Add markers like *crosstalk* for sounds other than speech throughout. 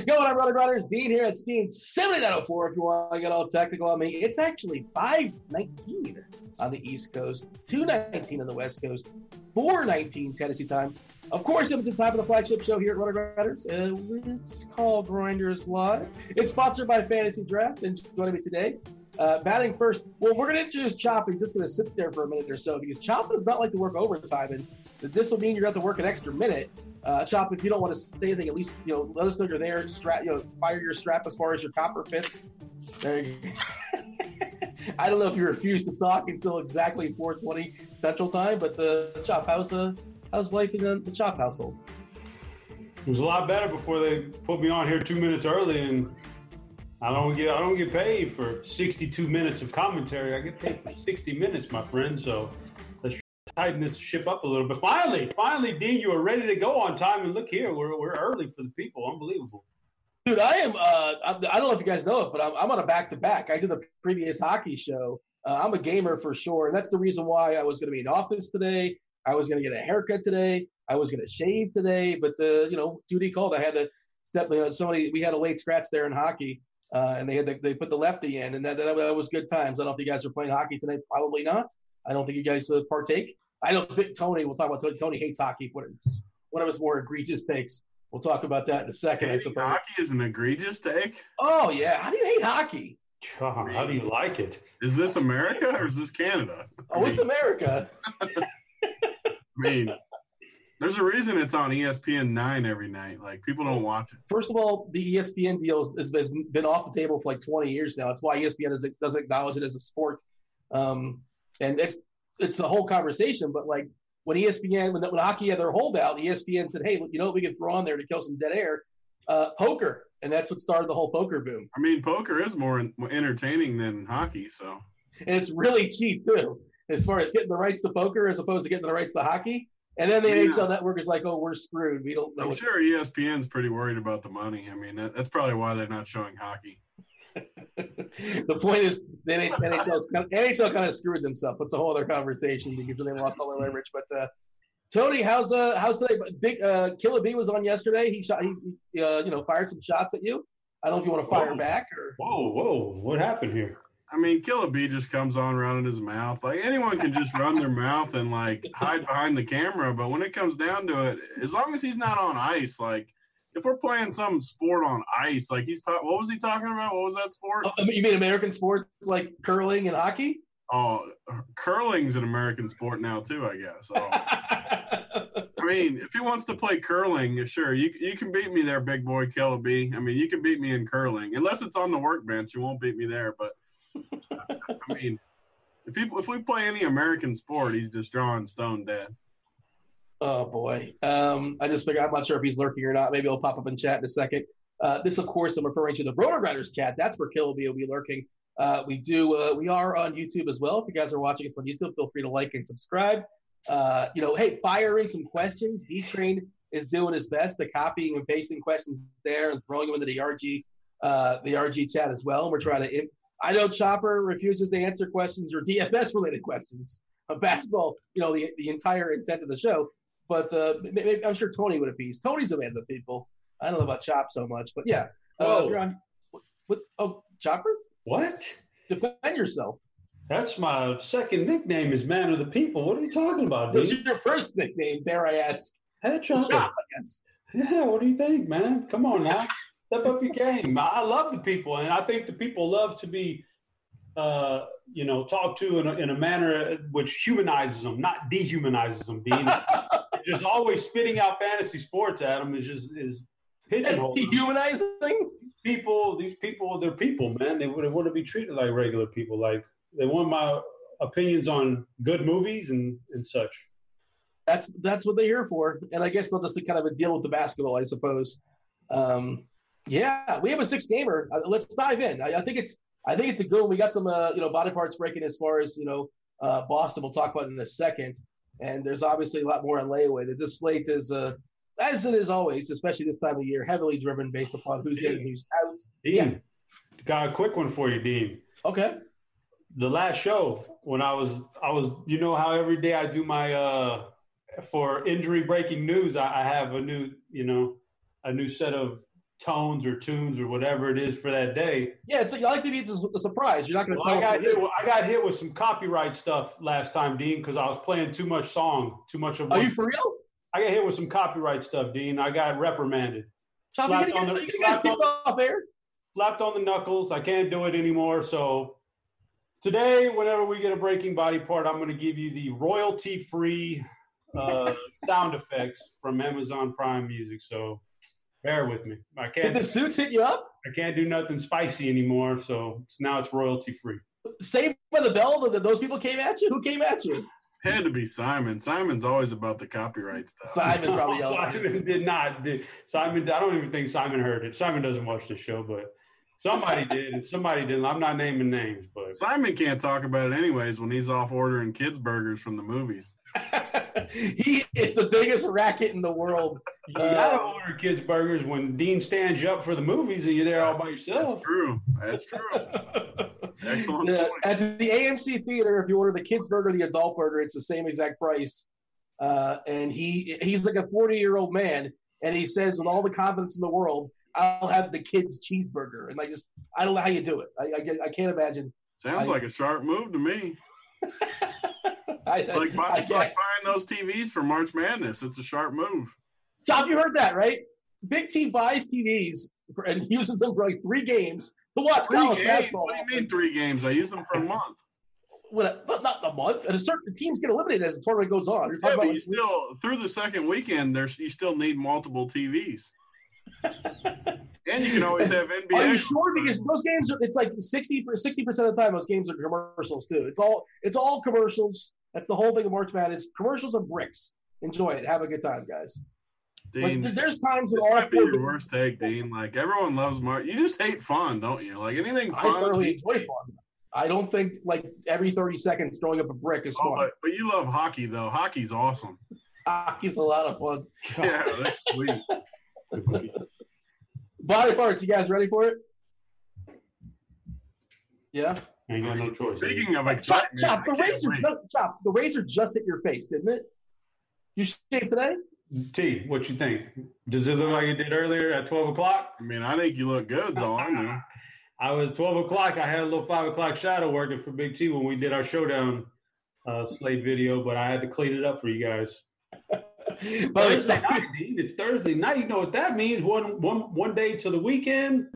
Is going on, Brother Brothers? Dean here at Dean 7904 if you want to get all technical on me. It's actually 519 on the East Coast, 219 on the West Coast, 419 Tennessee time. Of course, it's the time of the flagship show here at Roto Grinders. Uh, it's called Grinders Live. It's sponsored by Fantasy Draft. And joining me today, uh, batting first. Well, we're going to introduce Chop. He's just going to sit there for a minute or so because Chop does not like to work overtime. And this will mean you're going to have to work an extra minute. Uh, Chop, if you don't want to say anything, at least you know let us know you're there. Strap, you know, fire your strap as far as your copper fits. There you go. *laughs* I don't know if you refuse to talk until exactly 4:20 Central Time, but uh, Chop, how's uh, how's life in the, the Chop household? It was a lot better before they put me on here two minutes early, and I don't get I don't get paid for 62 minutes of commentary. I get paid for 60 minutes, my friend. So tighten this ship up a little bit. Finally, finally, Dean, you are ready to go on time, and look here, we're we're early for the people. Unbelievable. Dude, I am. Uh, I don't know if you guys know it, but I'm, I'm on a back to back. I did the previous hockey show. Uh, I'm a gamer for sure, and that's the reason why I was going to be in office today. I was going to get a haircut today. I was going to shave today, but the you know duty called. I had to step. You know, somebody we had a late scratch there in hockey, uh, and they had the, they put the lefty in, and that, that, that was good times. I don't know if you guys are playing hockey tonight. Probably not. I don't think you guys uh, partake. I know Big Tony. We'll talk about Tony. Tony hates hockey. But it's one of his more egregious takes. We'll talk about that in a second. I suppose hockey is an egregious take. Oh yeah, how do you hate hockey? God, how do you like it? Is this America or is this Canada? Oh, I mean, it's America. *laughs* I mean, there's a reason it's on ESPN nine every night. Like people don't watch it. First of all, the ESPN deal has, has been off the table for like 20 years now. That's why ESPN doesn't, doesn't acknowledge it as a sport. Um, and it's it's a whole conversation. But like when ESPN, when, when hockey had their holdout, ESPN said, "Hey, you know what we can throw on there to kill some dead air? Uh, poker." And that's what started the whole poker boom. I mean, poker is more entertaining than hockey, so. And it's really cheap too, as far as getting the rights to poker as opposed to getting the rights to hockey. And then the yeah. NHL network is like, "Oh, we're screwed. We don't." I'm sure ESPN's pretty worried about the money. I mean, that, that's probably why they're not showing hockey. *laughs* the point is, the NHL NHL kind of screwed themselves. It's a whole other conversation because they lost all their *laughs* leverage. But uh, Tony, how's uh how's today? Big uh, Killer B was on yesterday. He shot. He uh, you know fired some shots at you. I don't know if you want to fire whoa. back or. Whoa, whoa! What happened here? I mean, Killer B just comes on running his mouth. Like anyone can just run their mouth and like hide behind the camera, but when it comes down to it, as long as he's not on ice, like if we're playing some sport on ice, like he's talking, what was he talking about? What was that sport? Oh, you mean American sports like curling and hockey? Oh, curling's an American sport now too, I guess. Oh. I mean, if he wants to play curling, sure, you you can beat me there, big boy Killer I mean, you can beat me in curling, unless it's on the workbench. You won't beat me there, but I mean, if he, if we play any American sport, he's just drawing stone dead. Oh boy. Um, I just figured I'm not sure if he's lurking or not. Maybe he'll pop up in chat in a second. Uh, this, of course, I'm referring to the Roto Grinders chat. That's where Kill will be, lurking. Uh, we do. Uh, we are on YouTube as well. If you guys are watching us on YouTube, feel free to like and subscribe. Uh, you know, hey, fire in some questions. D Train is doing his best, the copying and pasting questions there and throwing them into the RG, uh, the RG chat as well. And we're trying to. I know Chopper refuses to answer questions or DFS related questions of basketball. You know, the the entire intent of the show. But uh, maybe, I'm sure Tony would appease. Tony's a man of the people. I don't know about Chop so much, but yeah. Uh, on, what, what, oh, Chopper? What? Defend yourself. That's my second nickname is Man of the People. What are you talking about, dude? What's your first nickname, dare I ask? Hey, Chopper. Chop, Yeah, what do you think, man? Come on now. Step up your game. I love the people, and I think the people love to be uh, you know, talked to in a, in a manner which humanizes them, not dehumanizes them. Dean, *laughs* *laughs* just always spitting out fantasy sports at them is just is pigeonholing. Dehumanizing people. These people, they're people, man. They, they want to be treated like regular people. Like they want my opinions on good movies and and such. That's that's what they're here for, and I guess they'll just kind of deal with the basketball, I suppose. Um, yeah, we have a six gamer. Uh, let's dive in. I, I think it's I think it's a good one. We got some, uh, you know, body parts breaking as far as, you know, uh, Boston. We'll talk about in a second. And there's obviously a lot more on layaway. That this slate is, uh, as it is always, especially this time of year, heavily driven based upon who's in and who's out. Dean, yeah. got a quick one for you, Dean. Okay. The last show when I was, I was, you know how every day I do my, uh, for injury breaking news, I, I have a new, you know, a new set of tones or tunes or whatever it is for that day. Yeah, it's like, I like to be a surprise. You're not going to Well, I tell. got hit. I got hit with some copyright stuff last time, Dean, because I was playing too much song, too much of. Are you for real? I got hit with some copyright stuff, Dean. I got reprimanded, Slapped on get, the- you gonna slapped skipped off air? slapped on the knuckles. I can't do it anymore. So today, whenever we get a breaking body part, I'm going to give you the royalty-free uh, sound effects from Amazon Prime Music. So bear with me. I can't. Did the suits hit you up? I can't do nothing spicy anymore. So it's, now it's royalty-free. Saved by the Bell? That those people came at you? Who came at you? Had to be Simon. Simon's always about the copyright stuff. Simon *laughs* probably yelled at you. Simon did not. Did, Simon, I don't even think Simon heard it. Simon doesn't watch the show, but somebody *laughs* did, and somebody didn't. I'm not naming names, but Simon can't talk about it anyways when he's off ordering kids burgers from the movies. *laughs* he it's the biggest racket in the world. you gotta order kids burgers when Dean stands you up for the movies and you're there all by That's yourself. true. That's true. *laughs* Excellent Yeah, point. at the AMC theater, if you order the kids burger, the adult burger, it's the same exact price. Uh, and he he's like a 40 year old man, and he says with all the confidence in the world, "I'll have the kids cheeseburger." And like, just I don't know how you do it. I I, I can't imagine. Sounds I- like a sharp move to me. *laughs* I, Like, buy, I it's like buying those TVs for March Madness. It's a sharp move. Tom, you heard that right? Big T buys TVs and uses them for like three games to watch Three college games? basketball. What do you mean three games? I use them for a month. What- but not the month. And a certain teams get eliminated as the tournament goes on. You're Yeah, talking but about you still through the second weekend. There's you still need multiple TVs, *laughs* and you can always have NBA. Are you sure? Because those games are it's like 60 percent of the time those games are commercials too. It's all it's all commercials. That's the whole thing of March Madness. Commercials and bricks. Enjoy it. Have a good time, guys. Dean, th- there's times this might be your worst take, Dean. Like everyone loves March. You just hate fun, don't you? Like anything fun. I thoroughly enjoy fun. I don't think like every 30 seconds throwing up a brick is Oh, fun. but, but you love hockey though. Hockey's awesome. Hockey's a lot of fun. *laughs* Yeah, that's sweet. Body parts, you guys ready for it? Yeah. Ain't got no choice. Speaking of Chop, chop, the razor, wait. chop, the razor just hit your face, didn't it? You shaved today? T, what you think? Does it look like it did earlier at 12 o'clock? I mean, I think you look good. though. I know. *laughs* I was 12 o'clock. I had a little 5 o'clock shadow working for Big T when we did our showdown uh, slate video, but I had to clean it up for you guys. *laughs* but Thursday night. It's Thursday night. You know what that means? One one one day to the weekend.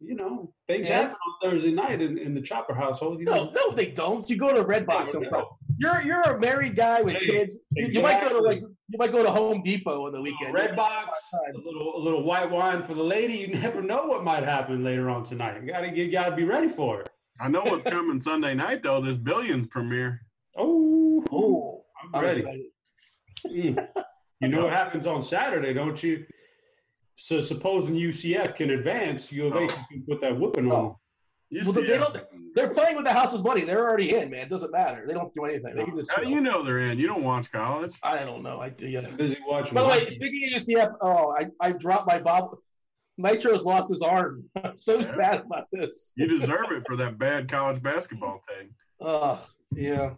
You know, things Yeah. happen on Thursday night in, in the Chopper household. You no, know, no, they don't. You go to Redbox. No, No, no. You're you're a married guy with Hey, kids. You, you might go to like you might go to Home Depot on the weekend. Red box, a little a little white wine for the lady. You *laughs* never know what might happen later on tonight. You gotta get gotta be ready for it. I know what's coming Sunday night though. This Billions premiere. Oh, Oh, I'm I'm ready. Mm. You know what happens on Saturday, don't you? So supposing UCF can advance, U of Oh. H is going to put that whooping on. Oh. them. Well, they it. don't- They're playing with the house's money. They're already in, man. It doesn't matter. They don't do anything. They can just. How do you know they're in? You don't watch college. I don't know. I do. You know. I'm busy watching. By the way, speaking of UCF, oh, I, I dropped my bob. Nitro's lost his arm. I'm so Yeah. sad about this. You deserve it for that bad college basketball take. Oh, yeah.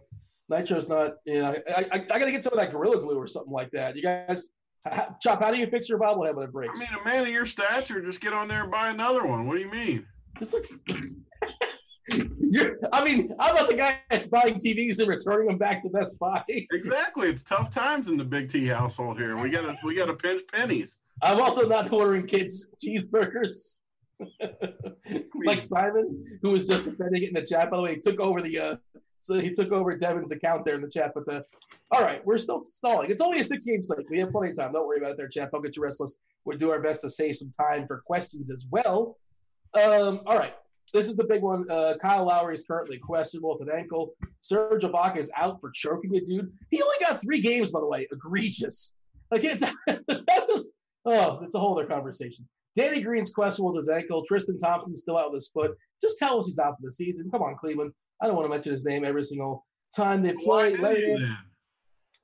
Nitro's not. Yeah, I, I, I got to get some of that Gorilla Glue or something like that. You guys, h- Chop, how do you fix your bobblehead when it breaks? I mean, a man of your stature, just get on there and buy another one. What do you mean? *laughs* You're, I mean, I'm not the guy that's buying TVs and returning them back to Best Buy. *laughs* Exactly. It's tough times in the Big T household here. We gotta we gotta pinch pennies. I'm also not ordering kids cheeseburgers. *laughs* like Simon, who was just defending it in the chat. By the way, he took over the uh so he took over Devin's account there in the chat. But the all right, we're still stalling. It's only a six game slate. We have plenty of time. Don't worry about it there, chat. Don't get you restless. We'll do our best to save some time for questions as well. Um, all right. This is the big one. Uh, Kyle Lowry is currently questionable with an ankle. Serge Ibaka is out for choking a dude. He only got three games, by the way. Egregious. Like it, *laughs* that was oh, it's a whole other conversation. Danny Green's questionable with his ankle. Tristan Thompson's still out with his foot. Just tell us he's out for the season. Come on, Cleveland. I don't want to mention his name every single time they Why play. do Let it you?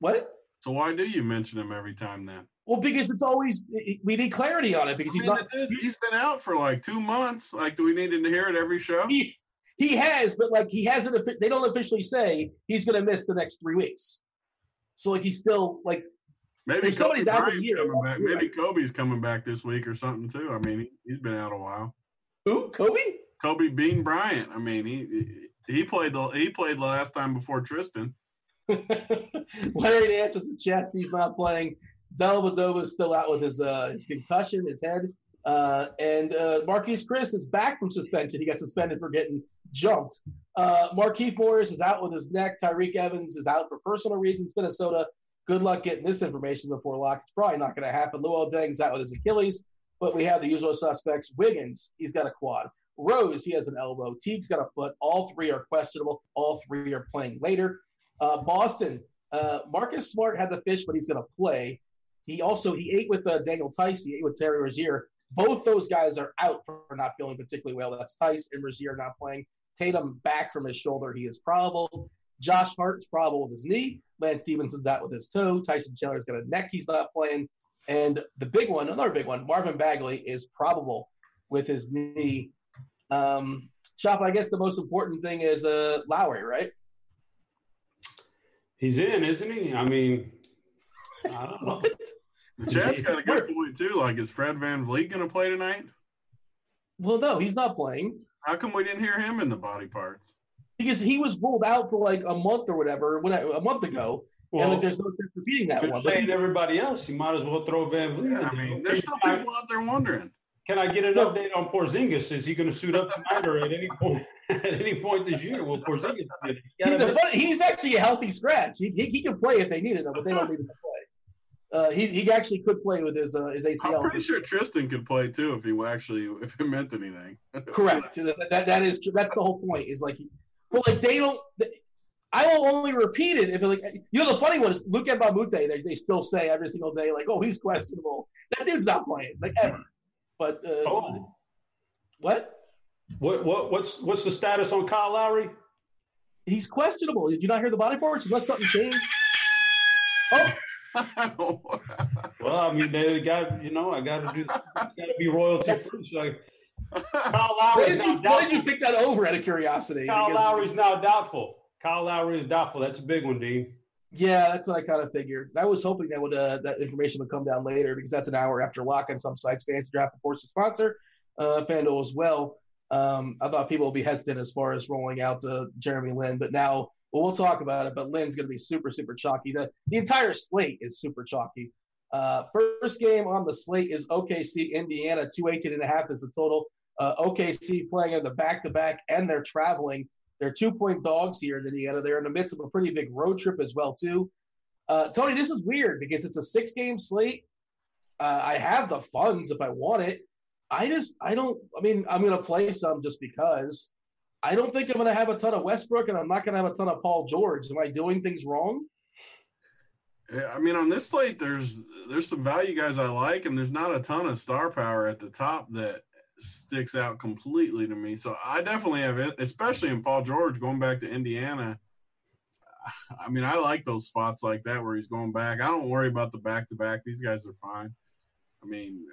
What? So why do you mention him every time then? Well, because it's always we need clarity on it because he's I mean, not. He's been out for like two months. Like, do we need to hear it every show? He, he has, but like he hasn't. They don't officially say he's going to miss the next three weeks. So like he's still like Maybe somebody's Kobe out Bryant's year, coming back. Maybe right. Kobe's coming back this week or something too. I mean, he, he's been out a while. Who? Kobe? Kobe Bean Bryant. I mean, he he played the he played last time before Tristan. *laughs* Larry Nance is in chest. He's not playing. Dellavedova is still out with his uh, his concussion, his head. Uh, and uh, Marquese Chriss is back from suspension. He got suspended for getting jumped. Uh, Morris is out with his neck. Tyreke Evans is out for personal reasons. Minnesota, good luck getting this information before lock. It's probably not going to happen. Luol Deng's out with his Achilles, but we have the usual suspects. Wiggins, he's got a quad. Rose, he has an elbow. Teague's got a foot. All three are questionable. All three are playing later. Uh, Boston, uh, Marcus Smart had the fish, but he's going to play. He also he ate with uh, Daniel Theis. He ate with Terry Rozier. Both those guys are out for not feeling particularly well. That's Theis and Rozier not playing. Tatum back from his shoulder. He is probable. Josh Hart's probable with his knee. Lance Stephenson's out with his toe. Tyson Chandler's got a neck. He's not playing. And the big one, another big one, Marvin Bagley is probable with his knee. Um, Shop, I guess the most important thing is uh, Lowry, right? He's in, isn't he? I mean, I don't know. *laughs* What? Chad's got a good point too. Like, is Fred VanVleet going to play tonight? Well, no, he's not playing How come we didn't hear him in the body parts? because he was ruled out for like a month or whatever, when a month ago, and like there's no sense repeating that one. But saying everybody else, you might as well throw VanVleet. Yeah, I in there. mean, there's still people out there wondering. Can I get an No. update on Porzingis? Is he going to suit up tonight or at any point? *laughs* At any point this year, will Porzingis? Be he, gotta funny, he's actually a healthy scratch. He, he, he can play if they needed him, but they don't need him to play. Uh, he, he actually could play with his uh, his ACL. I'm pretty sure Tristan could play too if he actually if it meant anything. *laughs* Correct. That, that, that is. That's the whole point. Is like, well, like they don't. I will only repeat it if it like you know the funny one is Luc Mbah a Moute. They they still say every single day like, oh, he's questionable. That dude's not playing like ever. But uh, Oh, what? what what what's what's the status on Kyle Lowry? He's questionable. Did you not hear the body parts? Unless something changed. Oh, *laughs* Well, I mean, they got you know, I got to do. It's got to be royalty first. Like, *laughs* Kyle why Lowry's did you why did you pick that over out of curiosity? Kyle Lowry's now doubtful. Kyle Lowry is doubtful. That's a big one, Dean. Yeah, that's what I kind of figured. I was hoping that would uh, that information would come down later because that's an hour after lock on some sites. Fantasy Draft, of course, the sponsor, uh, FanDuel as well. Um, I thought people would be hesitant as far as rolling out uh, Jeremy Lin, but now well, we'll talk about it. But Lin's going to be super, super chalky. The the entire slate is super chalky. Uh, first game on the slate is OKC Indiana. 218 and a half is the total. Uh, OKC playing in the back to back, and they're traveling. They're two point dogs here in Indiana. They're in the midst of a pretty big road trip as well, too. Uh, Tony, this is weird because it's a six game slate. Uh, I have the funds if I want it. I just, I don't, I mean, I'm going to play some just because. I don't think I'm going to have a ton of Westbrook and I'm not going to have a ton of Paul George. Am I doing things wrong? I mean, on this slate, there's there's some value guys I like, and there's not a ton of star power at the top that sticks out completely to me. So I definitely have it, especially in Paul George going back to Indiana. *sighs* I mean, I like those spots like that where he's going back. I don't worry about the back to back. These guys are fine. I mean,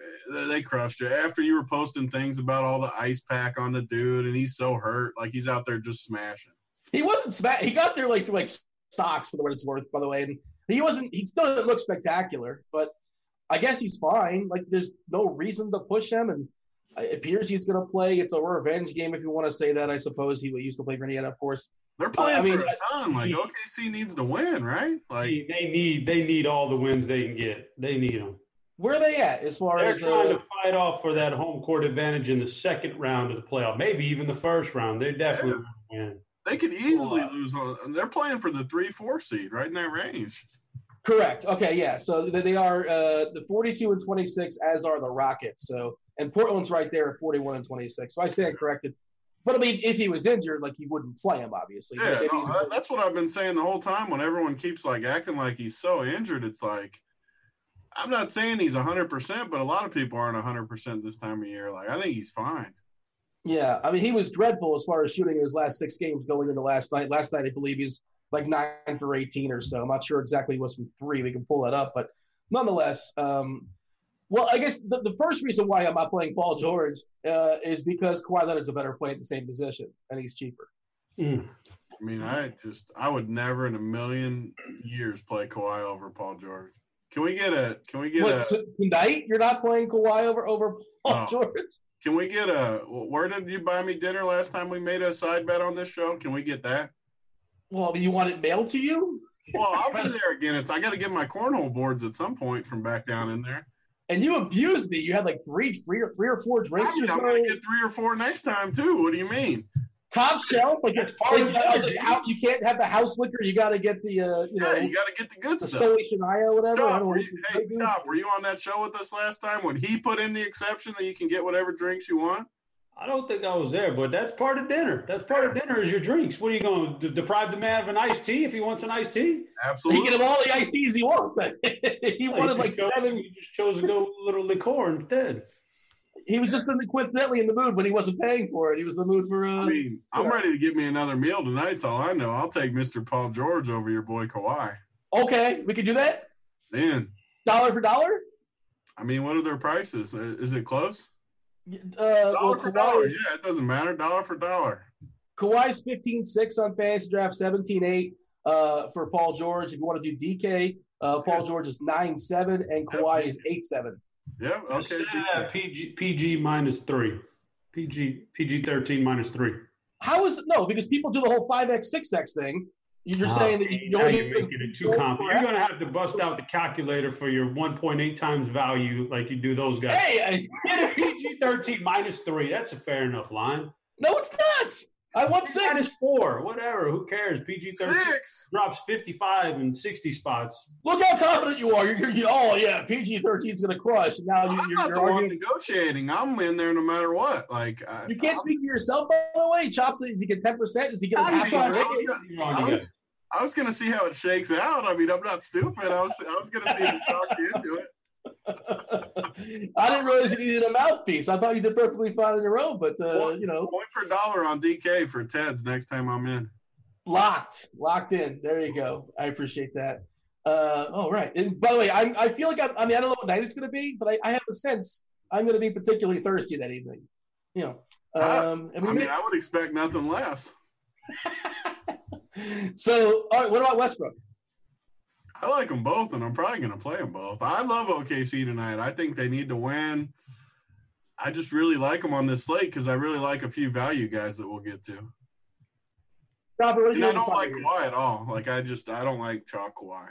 they- crushed you after you were posting things about all the ice pack on the dude, and he's so hurt, like he's out there just smashing. He wasn't sma- He got there like through like stocks for the what it's worth, by the way. And he wasn't. He still didn't look spectacular, but I guess he's fine. Like there's no reason to push him, and it appears he's going to play. It's a revenge game, if you want to say that. I suppose he used to play for Indiana, of course. They're playing I mean, for a ton. Like OKC needs to win, right? Like They, they need they need all the wins they can get. They need them. Where are they at as far They're as? trying Uh, to fight off for that home court advantage in the second round of the playoff, maybe even the first round. They definitely want to win. They could easily Well, uh, lose on. They're playing for the three, four seed, right in that range. correct. Okay, yeah. So they they are uh, the 42 and 26, as are the Rockets. So and Portland's right there at 41 and 26. So I stand corrected. But I mean, if he was injured, like he wouldn't play him, obviously. Yeah, no, that's what I've been saying the whole time. When everyone keeps like acting like he's so injured, it's like I'm not saying he's 100, percent but a lot of people aren't 100 percent this time of year. Like I think he's fine. Yeah, I mean, he was dreadful as far as shooting in his last six games going into last night. Last night, I believe he's like nine for 18 or so. I'm not sure exactly was from three. We can pull that up, but nonetheless, um, well, I guess the, the first reason why I'm not playing Paul George uh, is because Kawhi Leonard's a better player at the same position, and he's cheaper. Mm. I mean, I just I would never in a million years play Kawhi over Paul George. Can we get a? Can we get What, a? so tonight you're not playing Kawhi over over Paul No. George? Can we get a? Where did you buy me dinner last time we made a side bet on this show? Can we get that? Well, you want it mailed to you? Well, I'll be there again. It's I got to get my cornhole boards at some point from back down in there. And you abused me. You had like three, three or three or four I drinks mean, or I'm gonna get three or four next time too. What do you mean? Top shelf, like it's part like, of I was it, like, how, you can't have the house liquor. You got to get the, uh, you know, Yeah, you got to get the good the stuff. Stoic Shania or whatever. I don't were you, hey, you- Chop, were you on that show with us last time when he put in the exception that you can get whatever drinks you want? I don't think I was there, but that's part of dinner. That's part of dinner is your drinks. What are you going to deprive the man of an iced tea if he wants an iced tea? Absolutely. He Absolutely. can have all the iced teas he wants. *laughs* he wanted You like chose- seven. You just chose to go with a little liqueur instead. He was just in the, coincidentally in the mood when he wasn't paying for it. He was in the mood for. Uh, I mean, I'm ready to get me another meal tonight. That's all I know. I'll take Mr. Paul George over your boy Kawhi. okay, we can do that. Then, Dollar for dollar. I mean, what are their prices? Uh, Is it close? Uh, well, Dollar for dollar. Yeah, it doesn't matter. Dollar for dollar. Kawhi's 15-6 on fantasy draft, 17-8 uh, for Paul George. If you want to do DK, uh, Paul George is 9-7 and Kawhi is 8-7. Yeah. Okay. Okay. PG, PG minus three. PG PG thirteen minus three. How is it? No, because people do the whole 5X, 6X thing. You're Oh, saying that you don't. You're making it too complicated. You're gonna have to bust out the calculator for your 1.8 times value, like you do those guys. Hey, Get a *laughs* PG 13 minus three. That's a fair enough line. no, it's not. I want Minus six. four, whatever. Who cares? PG 13 Six. drops 55 and 60 spots. Look how confident you are. You're, you're, you oh, yeah, PG 13 is going to crush. Now you, I'm you're, not you're the one negotiating. I'm in there no matter what. Like I, You can't speak for yourself, by the way. Chops, does he get 10%? Does he get a How you half to I was it? gonna- you're on I was-. I gonna see how it shakes out. I mean, I'm not stupid. I was I was gonna see if it talked you into it. *laughs* I didn't realize you needed a mouthpiece. I thought you did perfectly fine on your own, but, uh, Well- you know, Point per dollar on DK for Ted's next time I'm in. locked. Locked in. There you go. I appreciate that. Uh, all right. And by the way, I, I feel like I'm, I mean, I don't know what night it's going to be, but I, I have a sense I'm going to be particularly thirsty that evening. You know, Ah, um, I may- mean, I would expect nothing less. *laughs* so, all right, what about Westbrook? I like them both, and I'm probably going to play them both. I love OKC tonight. I think they need to win. I just really like them on this slate because I really like a few value guys that we'll get to. Robert, And I don't like? Kawhi at all. Like I just I don't like chalk Kawhi.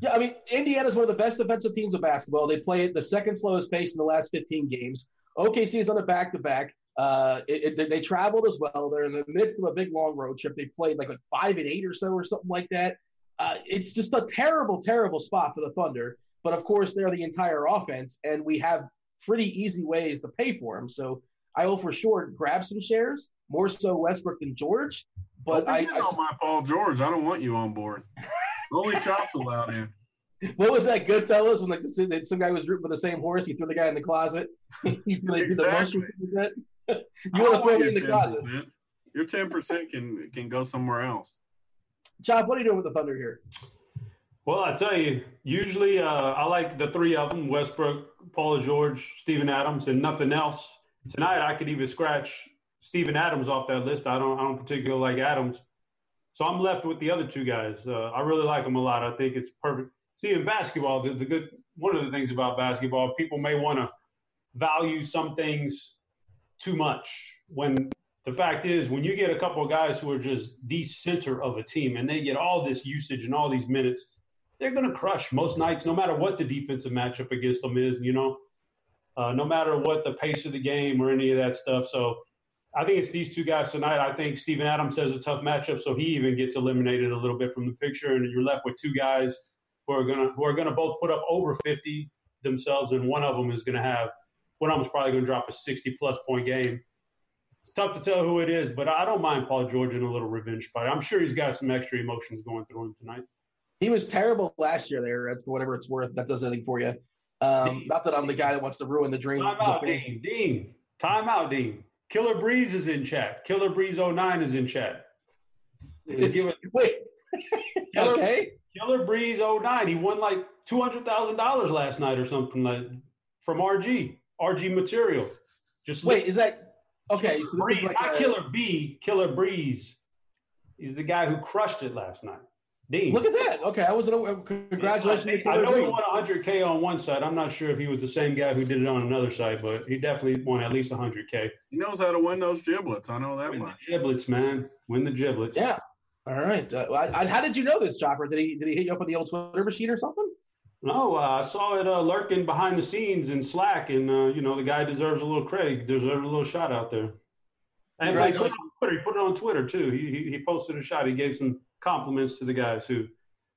Yeah, I mean, Indiana's one of the best defensive teams of basketball. They play at the second slowest pace in the last 15 games. OKC is on a back to back. Uh, it, it- they traveled as well. They're in the midst of a big long road trip. They played like, like five and eight or so or something like that. Uh, it's just a terrible, terrible spot for the Thunder. But of course, they're the entire offense, and we have pretty easy ways to pay for them. So I will for sure grab some shares, more so Westbrook than George. But I, I on my Paul George. I don't want you on board. Only chops allowed in. *laughs* What was that Goodfellas when like some, some guy was rooting for the same horse? He threw the guy in the closet. *laughs* He's going to do the Exactly. Mushroom. with that. I You want to throw me in your the closet? 10%. Your ten percent can can go somewhere else. Chop, what are you doing with the Thunder here? Well, I tell you, usually uh, I like the three of them Westbrook, Paula George, Steven Adams, and nothing else. Tonight, I could even scratch Steven Adams off that list. I don't, I don't particularly like Adams. So I'm left with the other two guys. Uh, I really like them a lot. I think it's perfect. See, in basketball, the, the good one of the things about basketball, people may want to value some things too much. When the fact is, when you get a couple of guys who are just the center of a team and they get all this usage and all these minutes, they're going to crush most nights, no matter what the defensive matchup against them is. You know, uh, no matter what the pace of the game or any of that stuff. So I think it's these two guys tonight. I think Steven Adams has a tough matchup, so he even gets eliminated a little bit from the picture, and you're left with two guys who are gonna who are gonna both put up over 50 themselves, and one of them is gonna have one of them is probably gonna drop a 60 plus point game. It's tough to tell who it is, but I don't mind Paul George in a little revenge fight. I'm sure he's got some extra emotions going through him tonight. He was terrible last year there, whatever it's worth. That does anything for you. Um, not that I'm the guy that wants to ruin the dream. Time out, Dean. Dean. Time out, Dean. Killer Breeze is in chat. Killer Breeze 09 is in chat. It- *laughs* wait. Killer, okay. Killer Breeze 09. He won like $200,000 last night or something like from RG. RG material. Just Wait, is that okay? Killer So this Breeze, is like not a- Killer B, Killer Breeze. He's the guy who crushed it last night. Dean. Look at that. Okay, I wasn't aware. Congratulations. I, I know he won 100K on one side. I'm not sure if he was the same guy who did it on another side, but he definitely won at least 100K. He knows how to win those giblets. I know that Win much. the giblets, man. Win the giblets. Yeah. All right. Uh, I, I, how did you know this, Chopper? Did he did he hit you up on the old Twitter machine or something? No, uh, I saw it uh, lurking behind the scenes in Slack, and uh, you know the guy deserves a little credit. He deserves a little shot out there. And like, put it on Twitter, he put it on Twitter too. He, he he posted a shot. He gave some compliments to the guys who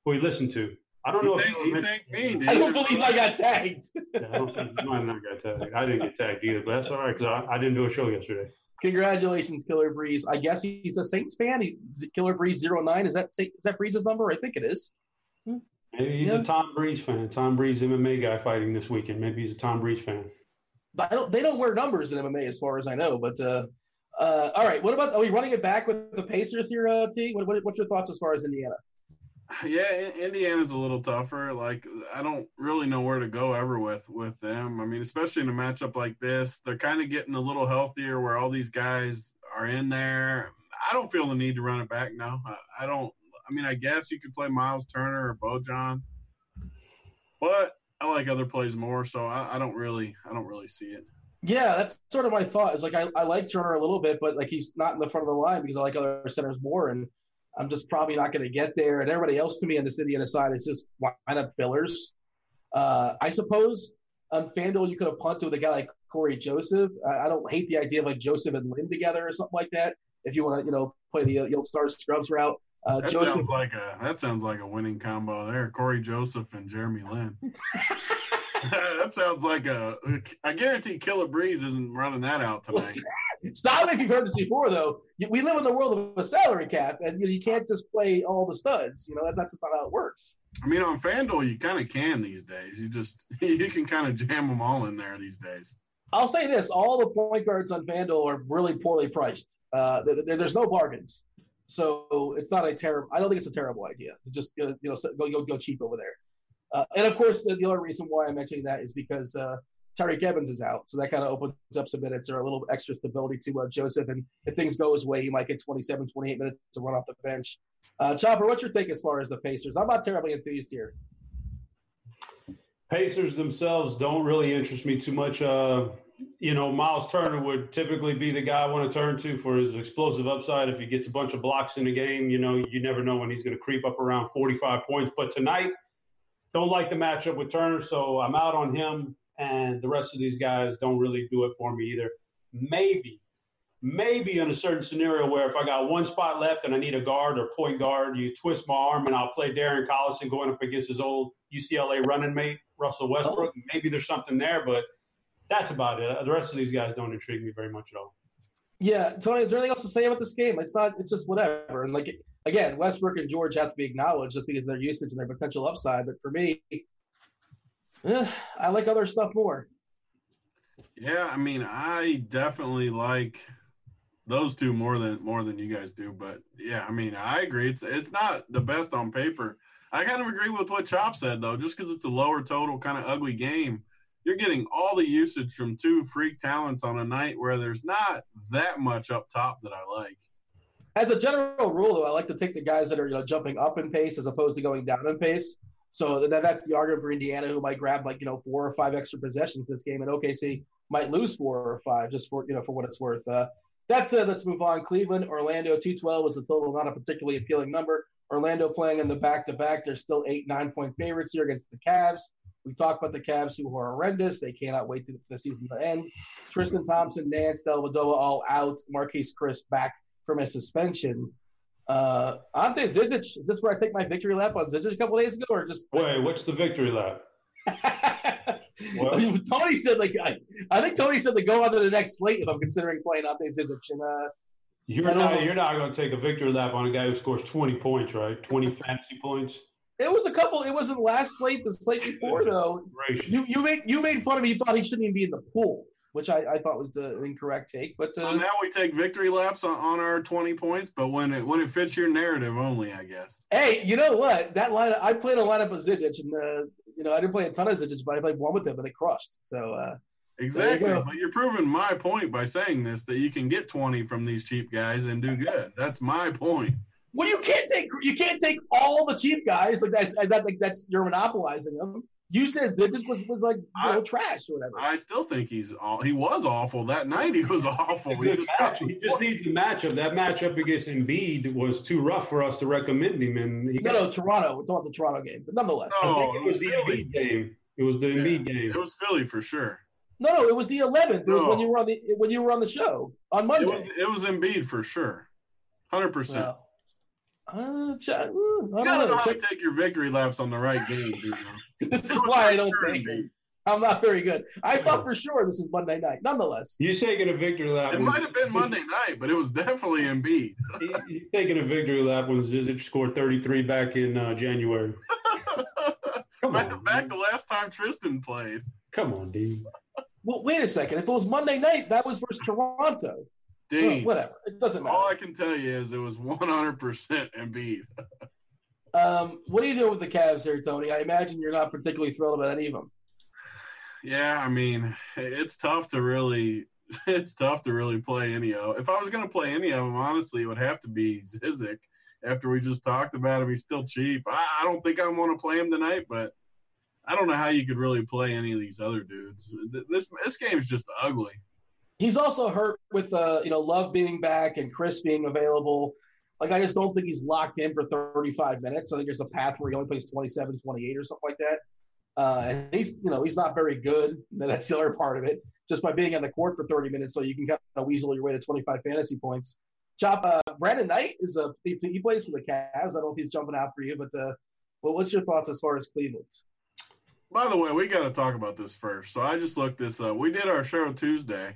who he listened to. I don't know. He, if he thanked me. Did I don't believe I got tagged. *laughs* Yeah, I don't think you might not got tagged. I didn't get tagged either, but that's all right because I, I didn't do a show yesterday. Congratulations, Killer Breeze. I guess he's a Saints fan. He, Killer Breeze 09. Is that is that Brees's number? I think it is. Maybe he's Yeah. a Tom Breese fan. Tom Breese MMA guy fighting this weekend. Maybe he's a Tom Breese fan. I don't, they don't wear numbers in MMA as far as I know. But uh, uh, all right, what about are we running it back with the Pacers here, uh, T? What, what, what's your thoughts as far as Indiana? Yeah, Indiana's a little tougher. Like I don't really know where to go ever with with them. I mean, especially in a matchup like this, they're kind of getting a little healthier where all these guys are in there. I don't feel the need to run it back now. I, I don't. I mean, I guess you could play Miles Turner or Bojan, but I like other plays more. So I, I don't really, I don't really see it. Yeah, that's sort of my thought. Is like I, I like Turner a little bit, but like he's not in the front of the line because I like other centers more, and I'm just probably not going to get there. And everybody else to me on the city Indiana side is just lineup fillers. Uh, I suppose on FanDuel you could have punted with a guy like Cory Joseph. I, I don't hate the idea of like Joseph and Lin together or something like that. If you want to, you know, play the, the old Stars Scrubs route. Uh, That Joseph, sounds like a that sounds like a winning combo there. Cory Joseph and Jeremy Lin. *laughs* that sounds like a. I guarantee Killer Breeze isn't running that out Well, tonight. *laughs* Stop if you've heard this before, though. We live in the world of a salary cap, and you, know, you can't just play all the studs. You know, that, that's just not how it works. I mean, on FanDuel, you kind of can these days. You just *laughs* you can kind of jam them all in there these days. I'll say this: all the point guards on FanDuel are really poorly priced. Uh, there, there's no bargains, so it's not a terrible. I don't think it's a terrible idea just you know, go, go go cheap over there. Uh, and of course, the, the other reason why I'm mentioning that is because uh, Tyreke Evans is out, so that kind of opens up some minutes or a little extra stability to uh, Joseph. And if things go his way, he might get 27, 28 minutes to run off the bench. Uh, Chopper, what's your take as far as the Pacers? I'm not terribly enthused here. Pacers themselves don't really interest me too much. Uh, you know, Miles Turner would typically be the guy I want to turn to for his explosive upside. If he gets a bunch of blocks in the game, you know, you never know when he's going to creep up around 45 points. But tonight, don't like the matchup with Turner, so I'm out on him. And the rest of these guys don't really do it for me either. Maybe, maybe in a certain scenario where if I got one spot left and I need a guard or point guard, you twist my arm and I'll play Darren Collison going up against his old UCLA running mate, Russell Westbrook. Oh. Maybe there's something there, but that's about it. The rest of these guys don't intrigue me very much at all. Yeah, Tony, is there anything else to say about this game? It's not. It's just whatever. And like again, Westbrook and George have to be acknowledged just because of their usage and their potential upside. But for me, eh, I like other stuff more. Yeah, I mean, I definitely like those two more than more than you guys do. But yeah, I mean, I agree. It's it's not the best on paper. I kind of agree with what Chop said though. Just because it's a lower total, kind of ugly game, you're getting all the usage from two freak talents on a night where there's not that much up top that I like. As a general rule, though, I like to take the guys that are you know jumping up in pace as opposed to going down in pace. So that, that's the argument for Indiana, who might grab like you know four or five extra possessions this game, and OKC might lose four or five just for you know for what it's worth. Uh, that's it. Let's move on. Cleveland, Orlando, two twelve was the total, not a particularly appealing number. Orlando playing in the back to back. They're still eight nine point favorites here against the Cavs. We talk about the Cavs who are horrendous. They cannot wait to the season to end. Tristan Thompson, Nance, Dellavedova all out. Marquese Chriss back from a suspension. Uh, Ante Zizic, is this where I take my victory lap on Zizic a couple days ago, or just Wait, what's the victory lap? *laughs* Tony said like I, I think Tony said to go on to the next slate if I'm considering playing Ante Zizic. And uh, You're don't you're not going to take a victory lap on a guy who scores 20 points, right? 20 fantasy points. It was a couple. It wasn't last slate. The slate before though, Gracious. you you made you made fun of me. You thought he shouldn't even be in the pool, which I, I thought was an incorrect take. But So uh, now we take victory laps on, on our 20 points, but when it when it fits your narrative only, I guess. hey, you know what? That line I played a lineup of Zizic, and uh, you know I didn't play a ton of Zizic, but I played one with him, and it crushed. So. uh Exactly. go. But you're proving my point by saying this that you can get 20 from these cheap guys and do good. That's my point. Well, you can't take you can't take all the cheap guys like that's that like that's you're monopolizing them. You said Zizic was, was like you know, I- trash or whatever. I still think he's all, he was awful that night. He was awful. He just match. He just needs a matchup. That matchup against Embiid was too rough for us to recommend him. And he no, no, Toronto. It's on the Toronto game, but nonetheless. No. I think Oh, it was it the was Philly. Embiid game. It was the Embiid game. it was Philly for sure. No, no, it was the 11th. It was when you were on the when you were on the show on It Monday. was it was Embiid for sure, hundred percent. Well, uh, ch- I You don't gotta know know. how to Check- take your victory laps on the right game, dude. *laughs* this It is was why I for don't sure think Embiid. I'm not very good. I thought for sure this is Monday night. Nonetheless, You're taking a victory lap. It might have been Monday night, but it was definitely Embiid. *laughs* He- He's taking a victory lap when Zizic scored 33 back in uh, January. *laughs* Come back, on, back man. the last time Tristan played. Come on, Dean. well, wait a second. If it was Monday night, that was versus Toronto. Well, Dean, whatever. It doesn't matter. all I can tell you is it was 100% Embiid. Um, what are you doing with the Cavs here, Tony? I imagine you're not particularly thrilled about any of them. Yeah, I mean, it's tough to really, *laughs* it's tough to really play any of. If I was going to play any of them, honestly, it would have to be Zizic. After we just talked about him, he's still cheap. I, I don't think I want to play him tonight, but I don't know how you could really play any of these other dudes. Th- This this game's just ugly. He's also hurt with uh, you know Love being back and Chriss being available. Like I just don't think he's locked in for 35 minutes. I think there's a path where he only plays 27, 28 or something like that. Uh, and he's you know he's not very good. *laughs* That's the other part of it. Just by being on the court for 30 minutes, so you can kind of weasel your way to 25 fantasy points. Chop uh, Brandon Knight is a he, he plays for the Cavs. I don't know if he's jumping out for you, but uh, well, what's your thoughts as far as Cleveland? By the way, we got to talk about this first. So I just looked this up. We did our show Tuesday.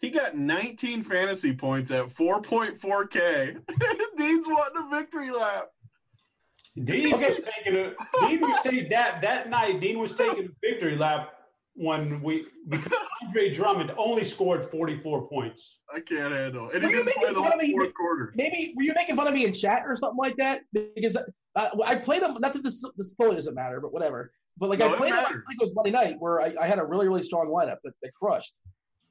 He got 19 fantasy points at 4.4K. *laughs* Dean's wanting a victory lap. Dean was taking a Dean was taking that that night. Dean was taking a victory lap when we because Andre Drummond only scored 44 points. I can't handle. it. And Were you making fun of me? fourth quarter. maybe were you making fun of me in chat or something like that? Because uh, I played him. Not that this, this totally doesn't matter, but whatever. But like No, I played him. I think it was Monday night where I, I had a really really strong lineup that, that crushed.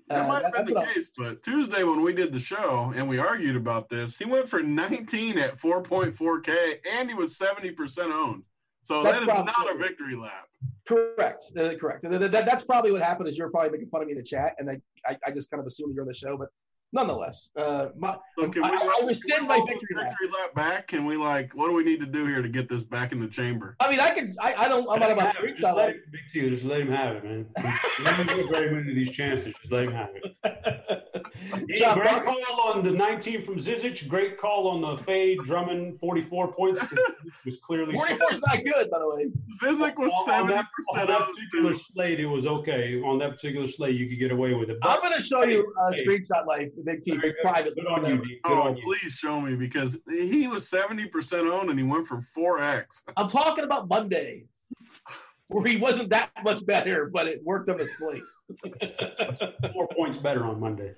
That Uh, might have been the I'm- case, but Tuesday when we did the show and we argued about this, he went for 19 at 4.4K and he was 70% owned. So That's that is probably- not a victory lap. Correct, uh, correct. That- that- that's probably what happened. Is you're probably making fun of me in the chat, and I, I, I just kind of assumed you're on the show. But nonetheless, uh, my, So can we, I- I roll- rescind my roll victory lap. victory lap back? Can we like, what do we need to do here to get this back in the chamber? I mean, I can. I, I don't. I'm not about Have it. Just let Like, him, Big T, just let him have it, man. He doesn't get very many of these chances. Just let him have it. *laughs* Dean, great talk- call on the 19 from Zizic. Great call on the fade Drummond 44 points. *laughs* It was clearly 44 is not good, by the way. Zizic was on 70% that, on that particular too. slate, it was okay. On that particular slate, you could get away with it. I'm going to show you a Hey. screenshot life, big team, Very good. private. Good on you, Good Oh, on you. please show me because he was 70% owned and he went for 4X. I'm talking about Monday, where he wasn't that much better, but it worked on the slate. *laughs* Four points better on Monday.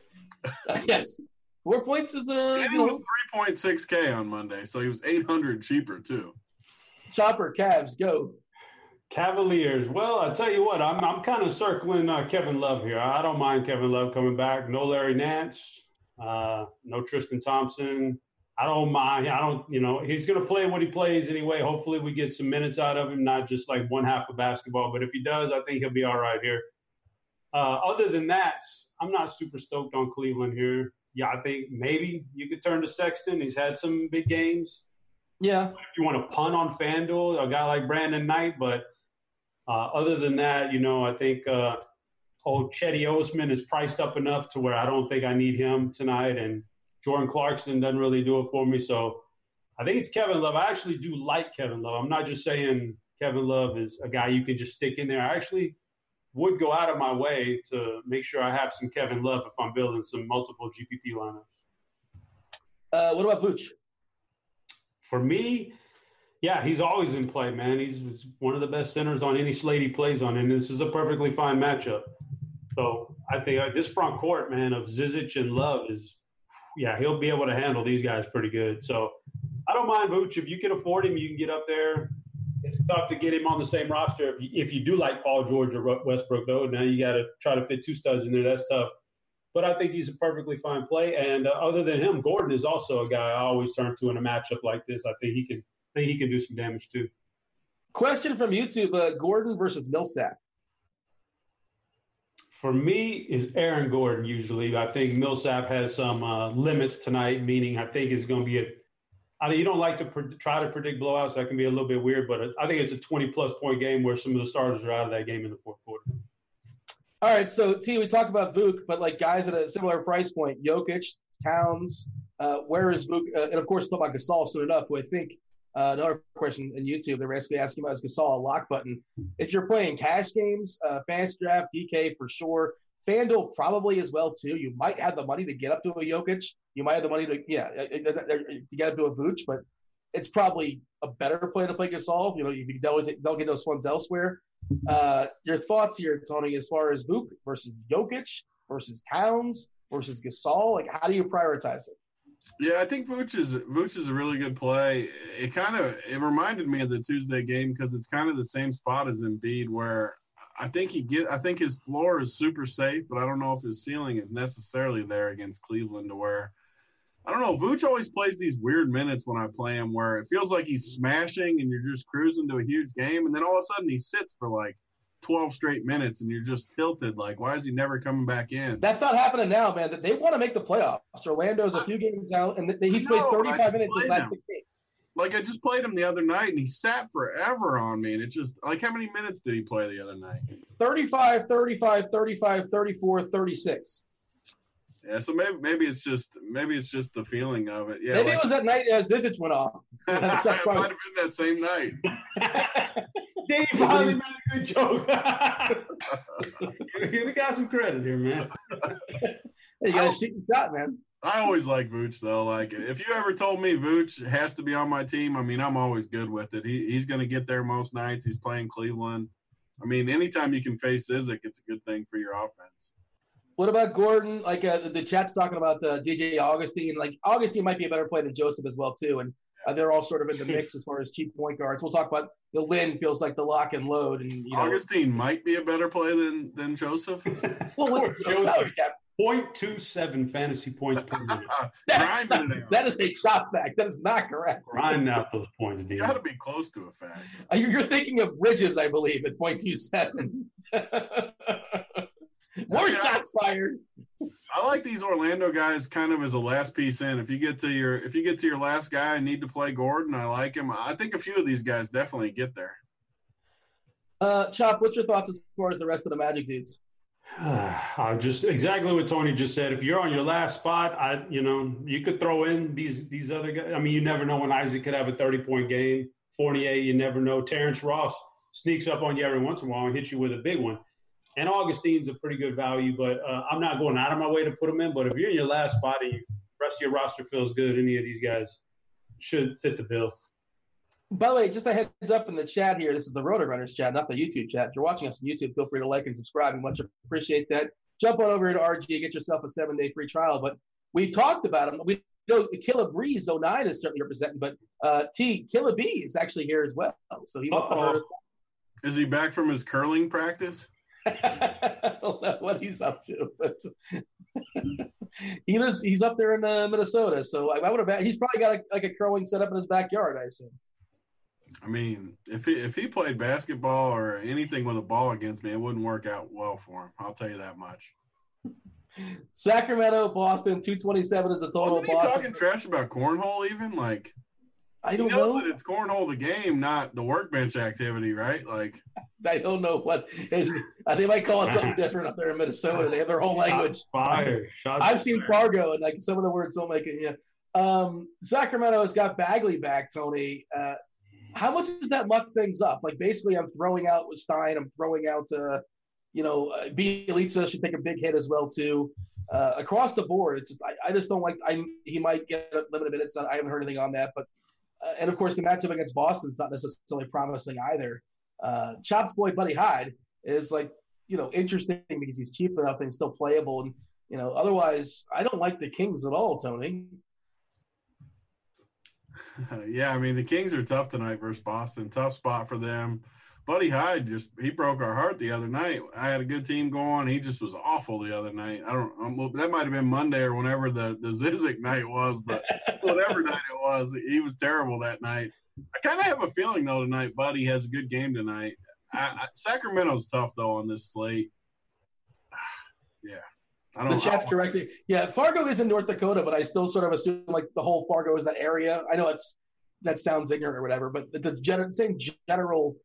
*laughs* yes, four points is a And he was 3.6K on Monday, so he was 800 cheaper too. chopper. Cavs go. Cavaliers. Well, I tell you what, I'm I'm kind of circling uh, Kevin Love here. I don't mind Kevin Love coming back. No Larry Nance, uh, no Tristan Thompson. I don't mind. I don't. You know, he's going to play what he plays anyway. Hopefully, we get some minutes out of him, not just like one half of basketball. But if he does, I think he'll be all right here. Uh, other than that, I'm not super stoked on Cleveland here. Yeah, I think maybe you could turn to Sexton. He's had some big games Yeah, if you want to punt on FanDuel, a guy like Brandon Knight. But uh, other than that, you know, I think uh, old Cedi Osman is priced up enough to where I don't think I need him tonight. And Jordan Clarkson doesn't really do it for me. So I think it's Kevin Love. I actually do like Kevin Love. I'm not just saying Kevin Love is a guy you can just stick in there. I actually would go out of my way to make sure I have some Kevin Love if I'm building some multiple GPP lineups. uh, what about Vooch? For me, yeah, he's always in play, man. He's, he's one of the best centers on any slate he plays on, and this is a perfectly fine matchup. So I think uh, this front court, man, of Zizic and Love is, yeah, he'll be able to handle these guys pretty good. So I don't mind Vooch. If you can afford him, you can get up there. It's tough to get him on the same roster if you, if you do like Paul George or Westbrook, though. Now you got to try to fit two studs in there. That's tough. but I think he's a perfectly fine play. And uh, other than him, Gordon is also a guy I always turn to in a matchup like this. I think he can. I think he can do some damage too. Question from YouTube: uh, Gordon versus Millsap. For me, is Aaron Gordon usually. I think Millsap has some uh, limits tonight, meaning I think it's going to be a. I mean, you don't like to pre- try to predict blowouts. That can be a little bit weird, but I think it's a 20 plus point game where some of the starters are out of that game in the fourth quarter. All right, so T, we talk about Vuk, but like guys at a similar price point, Jokic, Towns, uh, where is Vuk? Uh, and of course, talk about Gasol soon enough, who I think uh, another question in YouTube, they're basically asking about is Gasol a lock button. If you're playing cash games, uh, fast draft, DK for sure. FanDuel probably as well too. You might have the money to get up to a Jokic. You might have the money to yeah uh, uh, to get up to a Vooch, but it's probably a better play to play Gasol. You know, you can delegate, delegate those funds elsewhere. Uh, your thoughts here, Tony, as far as Vuk versus Jokic versus Towns versus Gasol? Like, how do you prioritize it? Yeah, I think Vooch is Vooch is a really good play. It kind of it reminded me of the Tuesday game because it's kind of the same spot as Embiid, where I think he get I think his floor is super safe, but I don't know if his ceiling is necessarily there against Cleveland to where I don't know. Vooch always plays these weird minutes when I play him where it feels like he's smashing and you're just cruising to a huge game, and then all of a sudden he sits for like 12 straight minutes and you're just tilted. Like, why is he never coming back in? That's not happening now, man. They want to make the playoffs. Orlando's a few games out, and he's played 35 minutes in his last six games. Like, I just played him the other night, and he sat forever on me. And it just, like, how many minutes did he play the other night? 35, 35, 35, 34, 36. Yeah, so maybe maybe it's just maybe it's just the feeling of it. Yeah, maybe like, it was that night as Zizic went off. *laughs* it might have been that same night. *laughs* Dave finally made a good joke. *laughs* Give the guy some credit here, man. hey, you got a shoot shot, man. I always like Vooch though. Like if you ever told me Vooch has to be on my team, I mean I'm always good with it. He, he's going to get there most nights. He's playing Cleveland. I mean anytime you can face Isak, it's a good thing for your offense. What about Gordon? Like uh, the chat's talking about uh, the DJ Augustin. Like Augustin might be a better play than Joseph as well too, and uh, they're all sort of in the mix as far as cheap point guards. We'll talk about the Lin feels like the lock and load, and you know. Augustin might be a better play than than Joseph. *laughs* well, with Joseph. salary cap, 0.27 fantasy points per minute. That is, not, that is a chop back. That is not correct. Grind out those points, dude. You got to be close to a fact. *laughs* You're thinking of Bridges, I believe, at 0.27. *laughs* More yeah. shots fired. I like these Orlando guys kind of as a last piece in. If you get to your if you get to your last guy and need to play Gordon, I like him. I think a few of these guys definitely get there. Uh Chop, what's your thoughts as far as the rest of the Magic dudes? *sighs* Uh, just exactly what Tony just said. If you're on your last spot, I you know you could throw in these these other guys. I mean, you never know when Isaac could have a 30 point game. Fournier, you never know. Terrence Ross sneaks up on you every once in a while and hits you with a big one. And Augustin's a pretty good value, but uh, I'm not going out of my way to put him in. But if you're in your last spot and the rest of your roster feels good, any of these guys should fit the bill. By the way, just a heads up in the chat here. This is the Roto Grinders chat, not the YouTube chat. If you're watching us on YouTube, feel free to like and subscribe. We much appreciate that. Jump on over to RG, get yourself a seven day free trial. But we talked about him. We know Killer Breeze 09 is certainly representing, but uh, T Killer B is actually here as well. So he must Uh-oh. have heard us. Is he back from his curling practice? *laughs* I don't know what he's up to, but *laughs* he lives, he's up there in uh, Minnesota. So I, I would have he's probably got a, like a curling set up in his backyard, I assume. I mean, if he if he played basketball or anything with a ball against me, it wouldn't work out well for him. I'll tell you that much. Sacramento, Boston, two twenty seven is the total. Wasn't he Boston. talking trash about cornhole? Even like, I don't know that it's cornhole the game, not the workbench activity, right? Like, *laughs* I don't know what is. Uh, they might call it something *laughs* different up there in Minnesota. They have their whole language. Shots fired. Shots I've seen Fargo, and like some of the words don't make it. Yeah. Um, Sacramento has got Bagley back, Tony. Uh, how much does that muck things up? Like basically, I'm throwing out with Stein. I'm throwing out, uh, you know, uh, Bjelica should take a big hit as well too. Uh, across the board, it's just I, I just don't like. I he might get a limited minutes. I haven't heard anything on that, but uh, and of course the matchup against Boston is not necessarily promising either. Uh, Chops boy Buddy Hyde is like you know interesting because he's cheap enough and still playable, and you know otherwise I don't like the Kings at all, Tony. *laughs* yeah, I mean the Kings are tough tonight versus Boston. Tough spot for them. Buddy Hyde just he broke our heart the other night. I had a good team going. He just was awful the other night. I don't. Um, that might have been Monday or whenever the the Zizic night was, but *laughs* whatever night it was, he was terrible that night. I kind of have a feeling though tonight, Buddy has a good game tonight. I, I, Sacramento's tough though on this slate. *sighs* yeah. I don't, the chat's correct. Yeah, Fargo is in North Dakota, but I still sort of assume like the whole Fargo is that area. I know it's that sounds ignorant or whatever, but the, the same general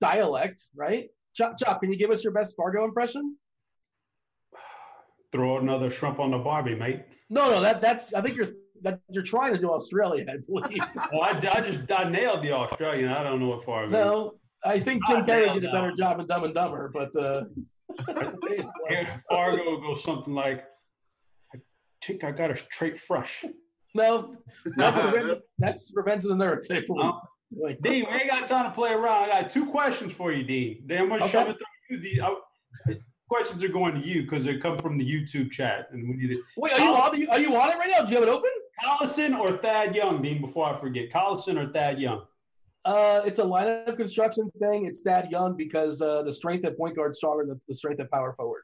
dialect, right? Chop Chop, can you give us your best Fargo impression? *sighs* Throw another shrimp on the Barbie, mate. No, no, that that's I think you're that you're trying to do Australia, I believe. *laughs* well, I, I, just I nailed the Australian. I don't know what Fargo. Is. No, I think Jim Carrey did a better job in Dumb and Dumber, but uh, *laughs* Fargo goes something like, "I think I got a straight fresh." No, that's revenge, that's Revenge of the Nerds. Um, like, Dean, we ain't got time to play around. I got two questions for you, Dean. Then I'm gonna okay. shove it through you. The I, questions are going to you because they come from the YouTube chat, and we need to. Wait, are you on? The, are you on it right now? Do you have it open? Collison or Thad Young, Dean? Before I forget, Collison or Thad Young? Uh, it's a lineup construction thing. It's Thad Young because uh, the strength at point guard stronger than the strength at power forward.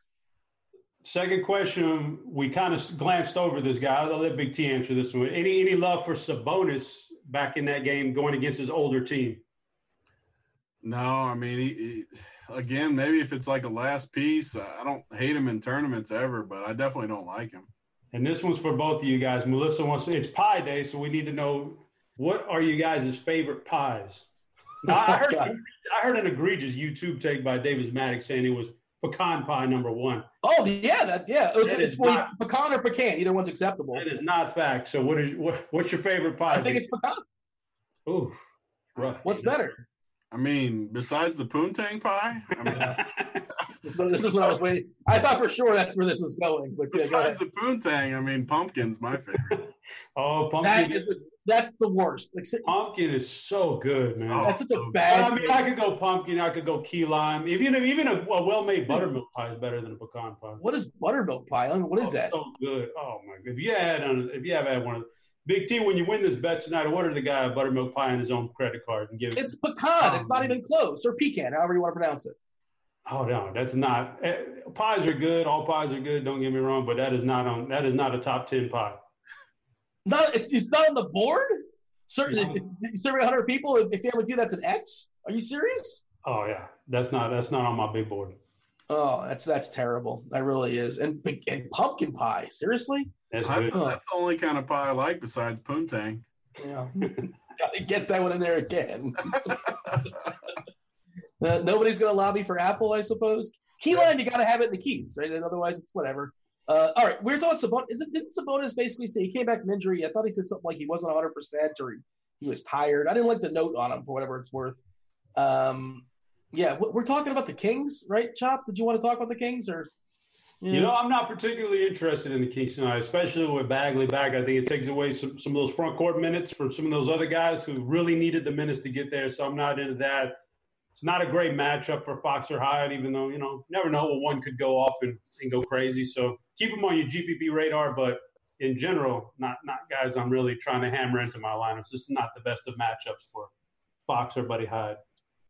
Second question, we kind of glanced over this guy. I'll let Big T answer this one. Any any love for Sabonis back in that game going against his older team? No, I mean, he, he, again, maybe if it's like a last piece, I don't hate him in tournaments ever, but I definitely don't like him. And this one's for both of you guys. Melissa wants to, it's pie day, so we need to know what are you guys' favorite pies? Now, *laughs* I heard I heard an egregious YouTube take by Davis Maddox saying it was pecan pie number one. Oh yeah, that yeah. It's, that it's not, pecan or pecan. Either one's acceptable. That is not fact. So what is what, what's your favorite pie? I think it's pecan. Ooh, rough. What's better? I mean, besides the poontang pie. I mean, *laughs* this, is what I was waiting. I thought for sure that's where this was going. But besides yeah, the poontang, I mean, pumpkin's my favorite. *laughs* oh, pumpkin. That is that's the worst. Like pumpkin is so good, man. Oh, that's such a bad. I mean, I could go pumpkin. I could go key lime. Even even a, a well-made buttermilk pie is better than a pecan pie. What is buttermilk pie? I mean, what is oh, that? So good. Oh my god! If you had if you have had one of Big T, when you win this bet tonight, order the guy a buttermilk pie on his own credit card and give it. It's pecan. it's not even close, or pecan, however you want to pronounce it. Oh no, that's not. Eh, pies are good. All pies are good. Don't get me wrong, but that is not on. That is not a top ten pie. No, it's, it's not on the board. Certain, yeah. if serving 100 people, if Family Feud, that's an X. Are you serious? Oh yeah, that's not that's not on my big board. Oh, that's that's terrible. That really is. And and pumpkin pie. Seriously? That's, that's, that's the only kind of pie I like besides poontang. Yeah, *laughs* gotta get that one in there again. *laughs* uh, nobody's gonna lobby for Apple, I suppose. Key lime, you gotta have it in the keys, right? And otherwise, it's whatever. Uh, all right, we're talking Sabonis. Is it, didn't Sabonis basically say he came back from injury? I thought he said something like he wasn't 100 percent or he, he, was tired. I didn't like the note on him for whatever it's worth. Um, yeah, we're talking about the Kings, right? Chop, did you want to talk about the Kings or? Yeah. You know, I'm not particularly interested in the Kings tonight, especially with Bagley back. I think it takes away some, some of those front court minutes from some of those other guys who really needed the minutes to get there. So I'm not into that. It's not a great matchup for Fox or Hyatt, even though, you know, never know what one could go off and, and go crazy. So keep them on your GPP radar, but in general, not not guys I'm really trying to hammer into my lineups. This is not the best of matchups for Fox or Buddy Hyde.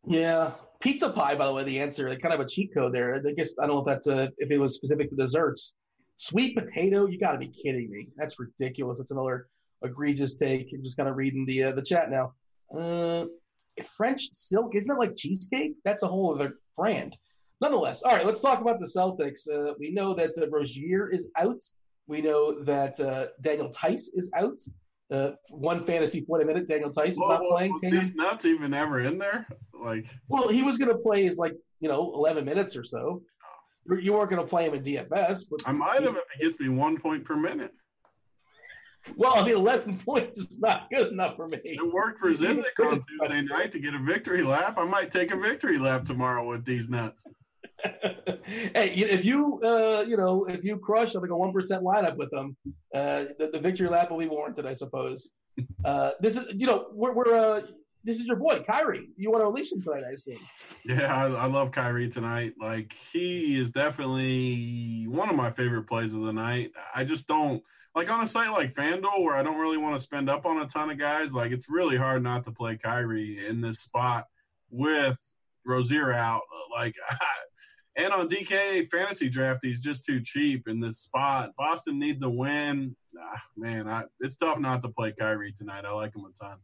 Yeah, pizza pie. By the way, the answer kind of a cheat code there. I guess I don't know if that's a, if it was specific to desserts. Sweet potato, you got to be kidding me. That's ridiculous. That's another egregious take. I'm just kind of reading the uh, the chat now. Uh, French silk isn't it like cheesecake? That's a whole other brand nonetheless, all right, let's talk about the Celtics. Uh, we know that uh, Rozier is out. We know that uh, Daniel Theis is out. Uh, one fantasy point a minute. Daniel Theis is not playing. Was these nuts even ever in there? Like, well, he was going to play his like you know eleven minutes or so. You weren't going to play him in DFS, but I might have if he gets me one point per minute. Well, I mean, 11 *laughs* points is not good enough for me. It worked for Zizic on Tuesday night to get a victory lap. I might take a victory lap tomorrow with these nuts. Hey, if you uh, you know if you crush like a one percent lineup with them, uh, the, the, victory lap will be warranted, I suppose. Uh, this is you know we're, we're uh, this is your boy Kyrie. You want to release him tonight, I assume. Yeah, I, I, love Kyrie tonight. Like he is definitely one of my favorite plays of the night. I just don't like on a site like FanDuel where I don't really want to spend up on a ton of guys. Like it's really hard not to play Kyrie in this spot with Rozier out. Like, *laughs* and on DK fantasy draft, he's just too cheap in this spot. Boston needs a win. Ah, man, I, it's tough not to play Kyrie tonight. I like him a ton.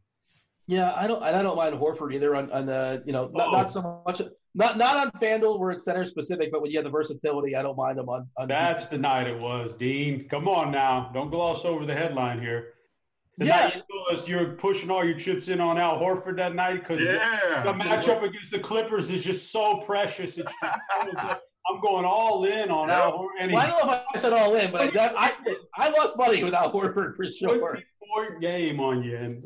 Yeah, I don't. I don't mind Horford either. On, on the you know not, not so much not not on Fanduel where it's center specific, but when you have the versatility, I don't mind him on. on That's the night it was, Dean. Come on now, don't gloss over the headline here. Yeah, you are pushing all your chips in on Al Horford that night because yeah. the, the, matchup against the Clippers is just so precious. It's *laughs* I'm going all in on yeah. Al Horford. Well, I don't know if I said all in, but I, I, I lost money with Al Horford for sure. 20 point game on you, and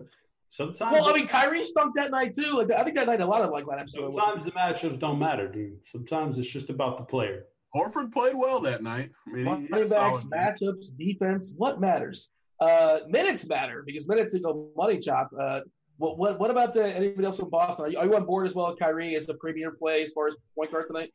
sometimes. Well, I mean, Kyrie stunk that night too. I think that night a lot of like lineups. Sometimes the matchups don't matter, dude. Sometimes it's just about the player. Horford played well that night. I mean, running backs, matchups, defense. What matters? Uh, minutes matter because minutes go money chop. Uh, what, what what about the anybody else from Boston? Are you, are you on board as well? Kyrie as the premier play as far as point guard tonight?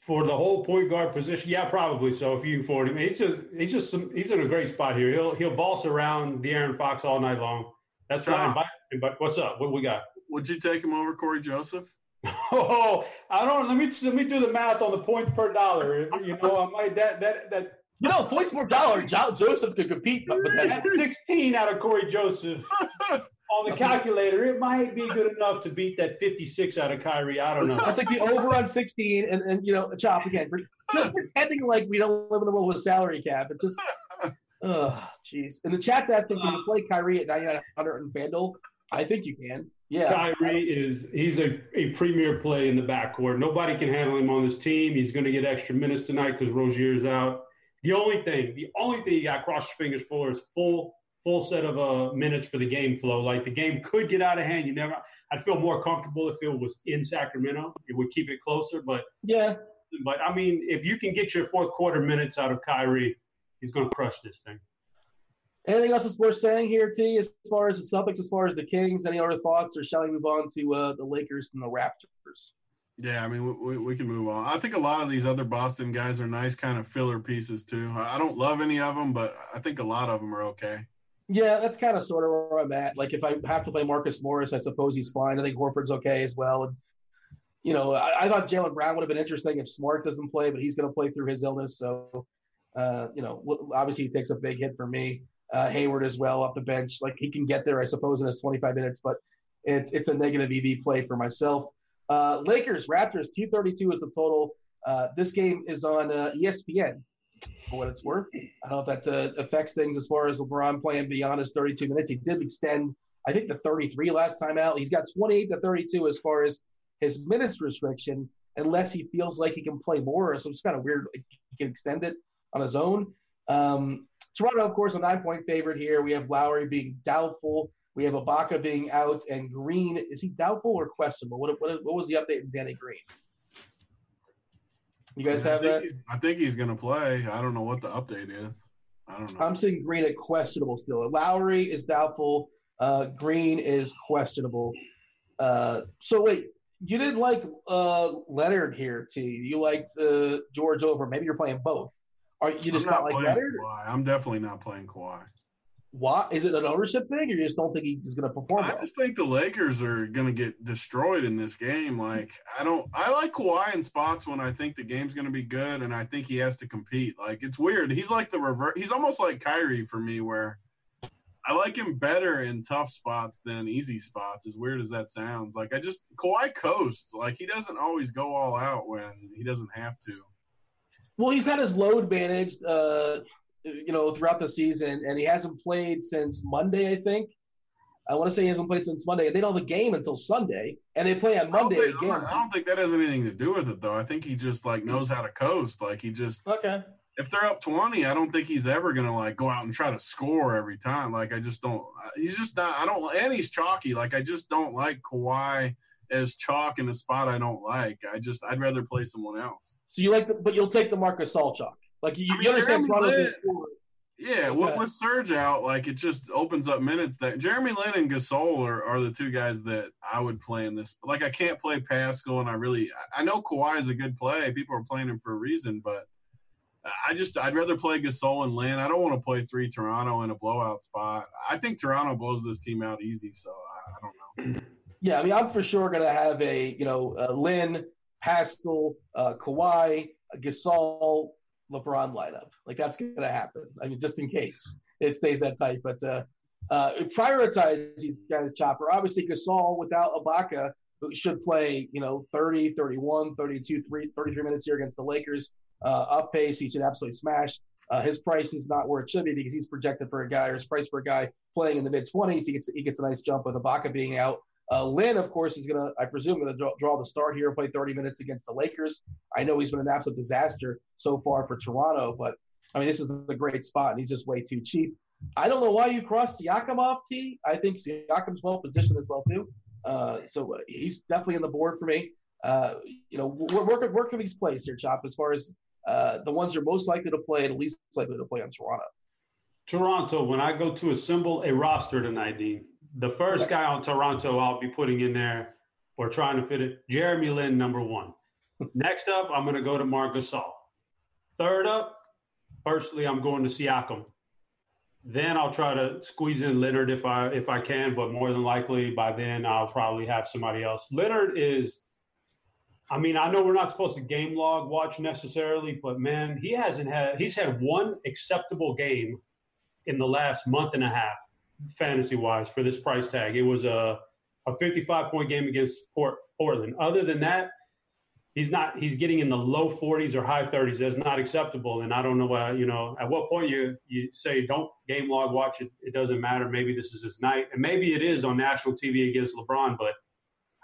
For the whole point guard position, yeah, probably so. If you afford him, he's just he's just some, he's in a great spot here. He'll he'll boss around De'Aaron Fox all night long. That's fine. But what's up? What we got? Would you take him over Cory Joseph? *laughs* Oh, I don't. Let me let me do the math on the points per dollar. You know, I might that that that you know, points per dollar, Joseph could compete. But that's *laughs* 16 out of Cory Joseph *laughs* on the calculator. It might be good enough to beat that 56 out of Kyrie. I don't know. I think the over on 16 and, and you know, chop again. Just *laughs* pretending like we don't live in the world with a salary cap. It's just, oh, jeez. And the chat's asking, can you can play Kyrie at 9,900 and FanDuel? I think you can. Yeah. Kyrie is he's a, a premier play in the backcourt. Nobody can handle him on this team. He's going to get extra minutes tonight because Rozier's out. The only thing, the only thing you got to cross your fingers for is full full set of uh, minutes for the game flow. Like the game could get out of hand. You never. I'd feel more comfortable if it was in Sacramento. It would keep it closer. But yeah. But I mean, if you can get your fourth quarter minutes out of Kyrie, he's going to crush this thing. Anything else that's worth saying here, T, as far as the Celtics, as far as the Kings? Any other thoughts, or shall we move on to uh, the Lakers and the Raptors? Yeah, I mean, we, we can move on. I think a lot of these other Boston guys are nice kind of filler pieces too. I don't love any of them, but I think a lot of them are okay. Yeah, that's kind of sort of where I'm at. Like, if I have to play Marcus Morris, I suppose he's fine. I think Horford's okay as well. And, you know, I, I thought Jaylen Brown would have been interesting if Smart doesn't play, but he's going to play through his illness. So, uh, you know, obviously he takes a big hit for me. Uh, Hayward as well off the bench. Like, he can get there, I suppose, in his 25 minutes, but it's it's a negative EV play for myself. Uh, Lakers, Raptors, 232 is the total. Uh, this game is on uh, ESPN for what it's worth. I don't know if that uh, affects things as far as LeBron playing beyond his 32 minutes. He did extend, I think, the 33 last time out. He's got 28 to 32 as far as his minutes restriction, unless he feels like he can play more. So it's kind of weird. He can extend it on his own. Um, Toronto, of course, a nine point favorite here. We have Lowry being doubtful. We have Ibaka being out, and Green is he doubtful or questionable? What what, what was the update in Danny Green? You guys yeah, have that? I think he's going to play. I don't know what the update is. I don't know. I'm seeing Green at questionable still. Lowry is doubtful. Uh, Green is questionable. Uh, so wait, you didn't like uh, Leonard here, T. You liked uh, George over. Maybe you're playing both. Are you just not, not like Leonard? Kawhi. I'm definitely not playing Kawhi. Why is it an ownership thing, or you just don't think he's going to perform? I well? just think the Lakers are going to get destroyed in this game. Like I don't, I like Kawhi in spots when I think the game's going to be good, and I think he has to compete. Like it's weird. He's like the reverse. He's almost like Kyrie for me, where I like him better in tough spots than easy spots. As weird as that sounds, like I just Kawhi coasts. Like he doesn't always go all out when he doesn't have to. Well, he's had his load managed. Uh, you know, throughout the season, and he hasn't played since Monday, I think. I want to say he hasn't played since Monday, and they don't have a game until Sunday, and they play on Monday I think, again. I don't think that has anything to do with it, though. I think he just like knows how to coast. Like he just okay. If they're up twenty, I don't think he's ever gonna like go out and try to score every time. Like I just don't. He's just not. I don't. And he's chalky. Like I just don't like Kawhi as chalk in a spot I don't like. I just I'd rather play someone else. So you like, the, but you'll take the Marc Gasol chalk. Like you, I mean, you understand Toronto's yeah, with, with Serge out, like it just opens up minutes that Jeremy Lin and Gasol are, are the two guys that I would play in this. Like I can't play Pascal, and I really I know Kawhi is a good play. People are playing him for a reason, but I just I'd rather play Gasol and Lin. I don't want to play three Toronto in a blowout spot. I think Toronto blows this team out easy, so I, I don't know. *clears throat* Yeah, I mean, I'm for sure going to have a you know uh, Lin, Pascal, uh, Kawhi, Gasol, LeBron lineup. Like that's going to happen. I mean, just in case it stays that tight. But uh, uh, prioritize these guys, Chopper. Obviously, Gasol without Ibaka should play, you know, 30, 31, 32, 3, 33 minutes here against the Lakers. Uh, up pace, he should absolutely smash. Uh, his price is not where it should be because he's projected for a guy, or his price for a guy playing in the mid 20s. He gets, he gets a nice jump with Ibaka being out. Uh, Lin, of course, is going to, I presume, going to draw, draw, the start here, and play 30 minutes against the Lakers. I know he's been an absolute disaster so far for Toronto, but I mean, this is a great spot, and he's just way too cheap. I don't know why you crossed Siakam off T. I think Siakam's well positioned as well too. Uh, so uh, he's definitely on the board for me. Uh, you know, work work for these plays here, Chop. As far as uh, the ones you're most likely to play and least likely to play on Toronto. Toronto. When I go to assemble a roster tonight, Dean, the first guy on Toronto I'll be putting in there or trying to fit it, Jeremy Lin, number one. *laughs* Next up, I'm going to go to Marc Gasol. Third up, firstly, I'm going to Siakam. Then I'll try to squeeze in Leonard if I if I can, but more than likely by then I'll probably have somebody else. Leonard is I mean, I know we're not supposed to game log watch necessarily, but man, he hasn't had he's had one acceptable game in the last month and a half fantasy wise for this price tag. It was a a 55 point game against Port, Portland. Other than that, he's not he's getting in the low 40s or high 30s that's not acceptable and i don't know why you know at what point you you say don't game log watch it. It doesn't matter. Maybe this is his night. And maybe it is on national tv against lebron but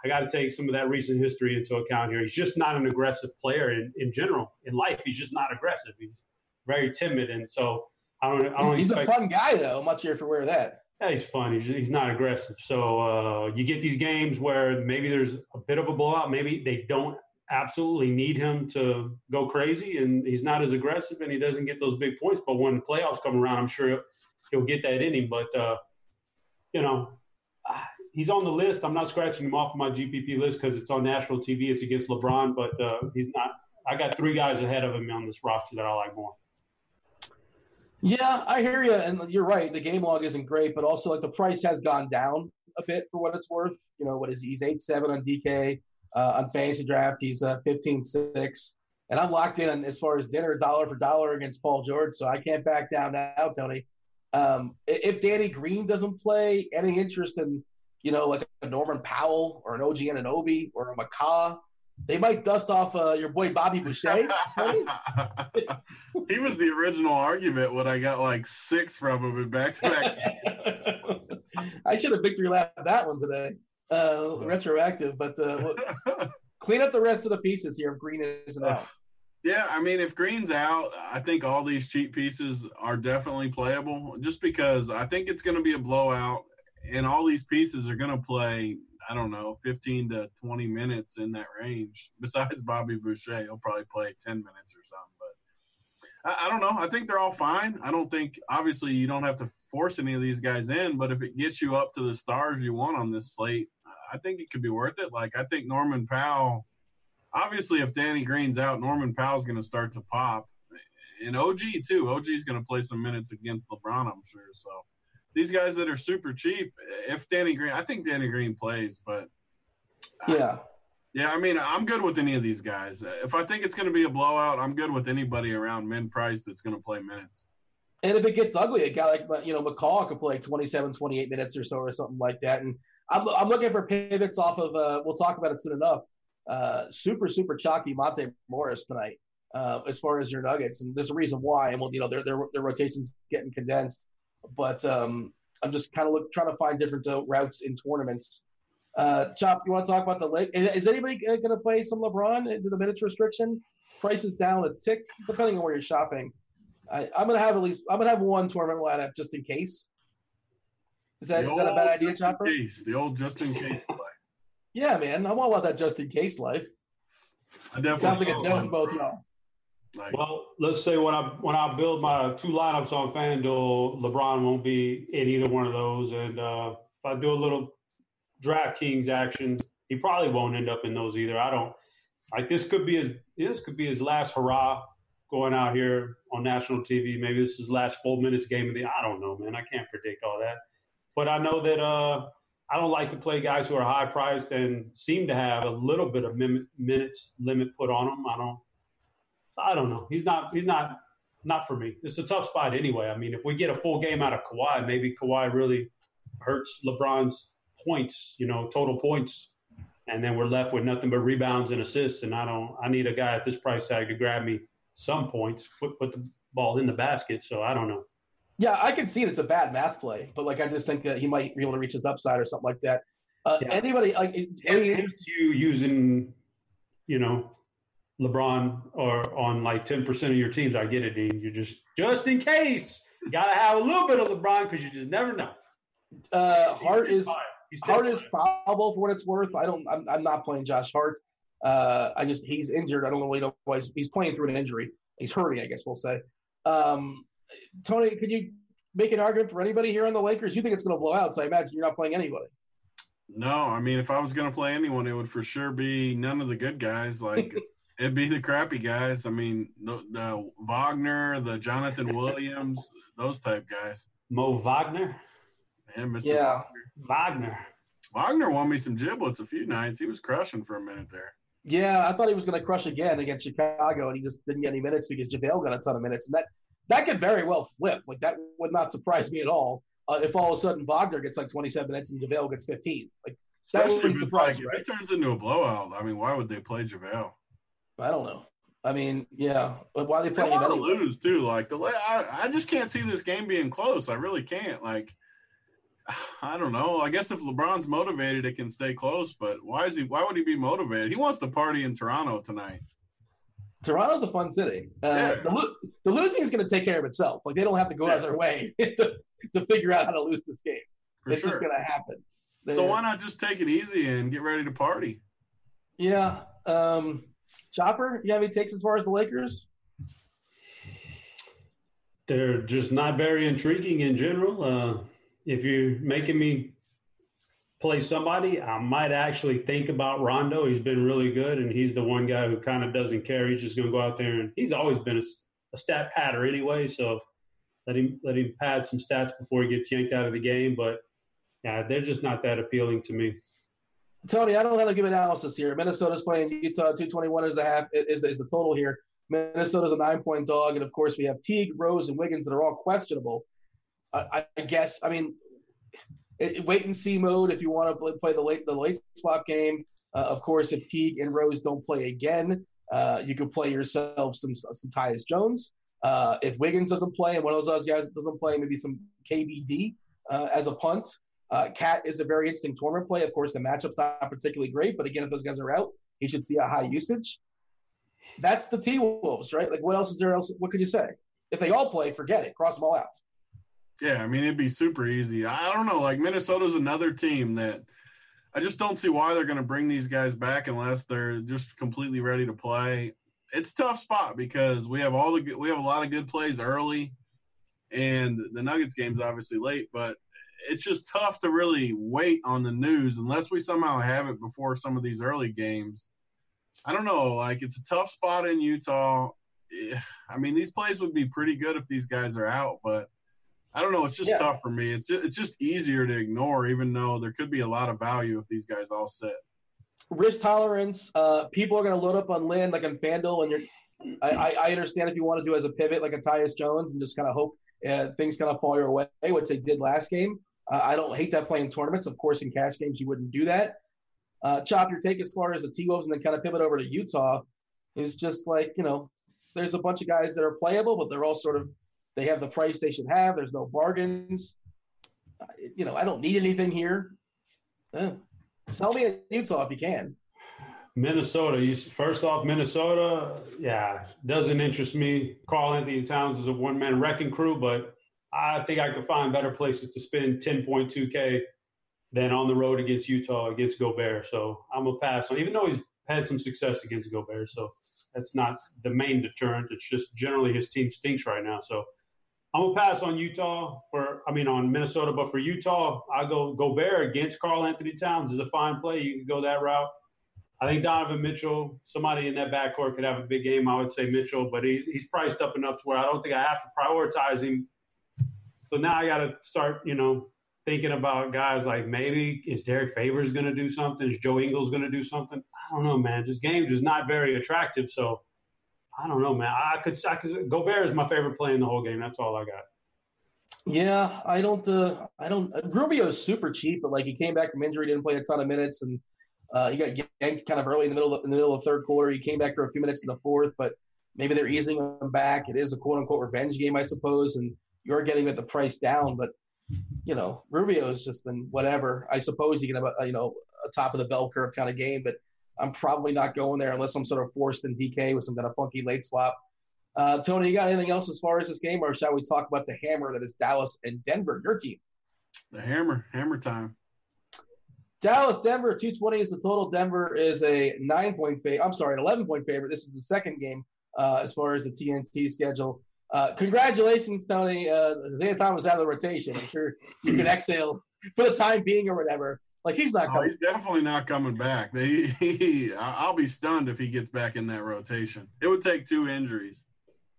i got to take some of that recent history into account here. He's just not an aggressive player in, in general in life. He's just not aggressive. He's very timid and so i don't i don't he's expect, a fun guy though. I'm not sure if you're aware of that yeah, he's fun. He's, he's not aggressive. So uh, you get these games where maybe there's a bit of a blowout. Maybe they don't absolutely need him to go crazy, and he's not as aggressive, and he doesn't get those big points. But when the playoffs come around, I'm sure he'll get that in him. But uh, you know, he's on the list. I'm not scratching him off of my GPP list because it's on national TV. It's against LeBron, but uh, he's not. I got three guys ahead of him on this roster that I like more. Yeah, I hear you, and you're right. The game log isn't great, but also like the price has gone down a bit for what it's worth. You know, what is he? he's eight seven on DK uh, on fantasy draft. He's uh, 15-6. And I'm locked in as far as dinner dollar for dollar against Paul George, so I can't back down now, Tony. Um, if Danny Green doesn't play, any interest in, you know, like a Norman Powell or an OG Anunoby or a McCaw, they might dust off uh, your boy Bobby Boucher. *laughs* he was the original argument when I got like six from him in back to back. *laughs* I should have victory lapped that one today uh, retroactive, but uh, *laughs* clean up the rest of the pieces here if Green isn't out. *sighs* Yeah, I mean, if Green's out, I think all these cheap pieces are definitely playable just because I think it's going to be a blowout and all these pieces are going to play, I don't know, 15 to 20 minutes in that range. *laughs* Besides Bobby Boucher, he'll probably play 10 minutes or something. But I, I don't know. I think they're all fine. I don't think, obviously, you don't have to force any of these guys in, but if it gets you up to the stars you want on this slate, I think it could be worth it. Like I think Norman Powell, obviously, if Danny Green's out, Norman Powell's going to start to pop, and OG too. OG's going to play some minutes against LeBron, I'm sure. So these guys that are super cheap, if Danny Green, I think Danny Green plays, but yeah. I, yeah, I mean, I'm good with any of these guys. If I think it's going to be a blowout, I'm good with anybody around min price that's going to play minutes. And if it gets ugly, a guy like you know McCaw could play 27, 28 minutes or so, or something like that. And I'm, I'm looking for pivots off of. Uh, we'll talk about it soon enough. Uh, super super chalky Monte Morris tonight uh, as far as your Nuggets, and there's a reason why. And well, you know their their, their rotations getting condensed, but um, I'm just kind of look, trying to find different uh, routes in tournaments. Uh, Chop, you want to talk about the lake? Is anybody going to play some LeBron into the minutes restriction? Price is down a tick, depending on where you're shopping. I, am going to have at least I'm going to have one tournament lineup just in case. Is that, is that a bad idea, Chopper? Case, the old just in case play. *laughs* yeah, man. I'm all about that just in case life. I definitely sounds like a no to both y'all. Like, well, let's say when I when I build my two lineups on FanDuel, LeBron won't be in either one of those, and uh, if I do a little DraftKings action, he probably won't end up in those either. I don't like this. Could be his this could be his last hurrah going out here on national TV. Maybe this is last full minutes game of the. I don't know, man. I can't predict all that. But I know that uh, I don't like to play guys who are high priced and seem to have a little bit of minutes limit put on them. I don't. I don't know. He's not. He's not. Not for me. It's a tough spot anyway. I mean, if we get a full game out of Kawhi, maybe Kawhi really hurts LeBron's points. You know, total points, and then we're left with nothing but rebounds and assists. And I don't. I need a guy at this price tag to grab me some points, put put the ball in the basket. So I don't know. Yeah, I can see it. It's a bad math play, but like I just think that he might be able to reach his upside or something like that. Uh, yeah. Anybody like hence you using, you know, LeBron or on like ten percent of your teams. I get it, Dean. You just just in case you got to have a little bit of LeBron because you just never know. Uh, Hart is Hart is probable for what it's worth. I don't. I'm, I'm not playing Josh Hart. Uh, I just he's injured. I don't know what he's, he's playing through an injury. He's hurting, I guess we'll say. Um, Tony, could you make an argument for anybody here on the Lakers? You think it's going to blow out, so I imagine you're not playing anybody. No, I mean, if I was going to play anyone, it would for sure be none of the good guys. Like *laughs* it'd be the crappy guys. I mean, the, the Wagner, the Jonathan *laughs* Williams, those type guys. Mo Wagner. Yeah, Mr. Yeah, Wagner. Wagner won me some giblets a few nights. He was crushing for a minute there. Yeah, I thought he was going to crush again against Chicago, and he just didn't get any minutes because JaVale got a ton of minutes, and that that could very well flip. Like that would not surprise me at all uh, if all of a sudden Wagner gets like 27 minutes and JaVale gets 15. Like that Especially wouldn't surprise like, me. Right? If it turns into a blowout, I mean, why would they play JaVale? I don't know. I mean, yeah, but why are they playing? They want to lose too. Like the, I, I just can't see this game being close. I really can't. Like, *sighs* I don't know. I guess if LeBron's motivated, it can stay close. But why is he? Why would he be motivated? He wants to party in Toronto tonight. Toronto's a fun city. Uh, yeah. the, the, losing is going to take care of itself. Like they don't have to go yeah. out of their way *laughs* to, to figure out how to lose this game. For it's sure. just going to happen. So why not just take it easy and get ready to party? Yeah. Um, Chopper, you have any takes as far as the Lakers? They're just not very intriguing in general. Uh, if you're making me play somebody, I might actually think about Rondo. He's been really good, and he's the one guy who kind of doesn't care. He's just going to go out there, and he's always been a, a, stat patter anyway. So let him let him pad some stats before he gets yanked out of the game. But yeah, they're just not that appealing to me. Tony, I don't have to give analysis here. Minnesota's playing Utah. Two twenty one is the half is, is the total here. Minnesota's a nine point dog, and of course we have Teague, Rose, and Wiggins that are all questionable. I, I guess I mean it, wait and see mode if you want to play the late the late swap game. Uh, of course, if Teague and Rose don't play again, uh, you could play yourself some some Tyus Jones. Uh, if Wiggins doesn't play and one of those guys doesn't play, maybe some KBD uh, as a punt. KAT uh, is a very interesting tournament play. Of course, the matchup's not particularly great, but again, if those guys are out, he should see a high usage. That's the T Wolves, right? Like, what else is there else? What could you say? If they all play, forget it. Cross them all out. Yeah, I mean it'd be super easy. I don't know, like Minnesota's another team that I just don't see why they're going to bring these guys back unless they're just completely ready to play. It's tough spot because we have all the we have a lot of good plays early, and the Nuggets game's obviously late, but it's just tough to really wait on the news unless we somehow have it before some of these early games. I don't know, like it's a tough spot in Utah. I mean, these plays would be pretty good if these guys are out, but I don't know. It's just yeah. tough for me. It's just, it's just easier to ignore, even though there could be a lot of value if these guys all sit. Risk tolerance. Uh, people are going to load up on Lin like on Fanduel, and you're. I, I understand if you want to do as a pivot like a Tyus Jones and just kind of hope uh, things kind of fall your way, which they did last game. Uh, I don't hate that playing tournaments. Of course, in cash games you wouldn't do that. Uh, Chop your take as far as the T Wolves and then kind of pivot over to Utah is just like you know, there's a bunch of guys that are playable, but they're all sort of they have the price they should have. There's no bargains. You know, I don't need anything here. Eh. Sell me in Utah if you can. Minnesota. You, first off, Minnesota, yeah, doesn't interest me. Karl-Anthony Towns is a one man wrecking crew, but I think I could find better places to spend 10.2K than on the road against Utah against Gobert. So I'm a pass on, even though he's had some success against Gobert. So that's not the main deterrent. It's just generally his team stinks right now. So I'm gonna pass on Utah for I mean on Minnesota, but for Utah, I go Gobert against Karl-Anthony Towns is a fine play. You can go that route. I think Donovan Mitchell, somebody in that backcourt could have a big game. I would say Mitchell, but he's he's priced up enough to where I don't think I have to prioritize him. So now I got to start, you know, thinking about guys like maybe is Derek Favors going to do something? Is Joe Ingles going to do something? I don't know, man. This game is not very attractive. So I don't know, man. I could, I could. Gobert is my favorite play in the whole game. That's all I got. Yeah, I don't. Uh, I don't. Uh, Rubio's super cheap, but like he came back from injury, didn't play a ton of minutes, and uh, he got yanked kind of early in the middle of, in the middle of third quarter. He came back for a few minutes in the fourth, but maybe they're easing him back. It is a quote unquote revenge game, I suppose, and you're getting at the price down. But you know, Rubio's just been whatever. I suppose he can have a you know a top of the bell curve kind of game, but I'm probably not going there unless I'm sort of forced in DK with some kind of funky late swap. Uh, Tony, you got anything else as far as this game, or shall we talk about the hammer that is Dallas and Denver, your team? The hammer, hammer time. Dallas, Denver, 220 is the total. Denver is a nine point favorite. I'm sorry, an 11 point favorite. This is the second game uh, as far as the TNT schedule. Uh, congratulations, Tony. Uh, Isaiah Thomas out of the rotation. I'm sure you can exhale for the time being or whatever. Like he's not coming. Oh, he's definitely not coming back. They, *laughs* he, I'll be stunned if he gets back in that rotation. It would take two injuries.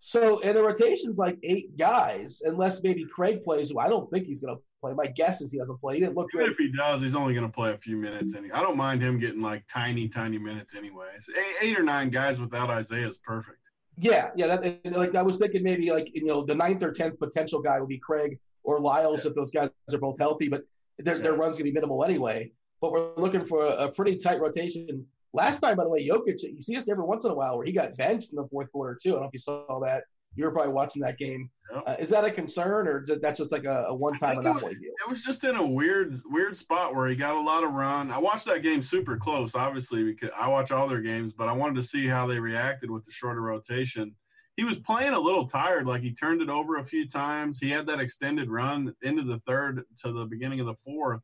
So, and the rotation's like eight guys, unless maybe Craig plays, who I don't think he's going to play. My guess is he doesn't play. He didn't look Even good. if he does, he's only going to play a few minutes. Any, I don't mind him getting like tiny, tiny minutes anyways. Eight, eight or nine guys without Isaiah is perfect. Yeah, yeah. That, like I was thinking, maybe like you know the ninth or tenth potential guy would be Craig or Lyles Yeah. if those guys are both healthy, but their their run's gonna be minimal anyway. But we're looking for a, a pretty tight rotation. Last time, by the way, Jokic, you see this every once in a while where he got benched in the fourth quarter too. I don't know if you saw that. You were probably watching that game. Yep. Uh, is that a concern, or is it, that's just like a, a one-time anomaly deal? It was just in a weird, weird spot where he got a lot of run. I watched that game super close, obviously, because I watch all their games, but I wanted to see how they reacted with the shorter rotation. He was playing a little tired, like he turned it over a few times. He had that extended run into the third to the beginning of the fourth.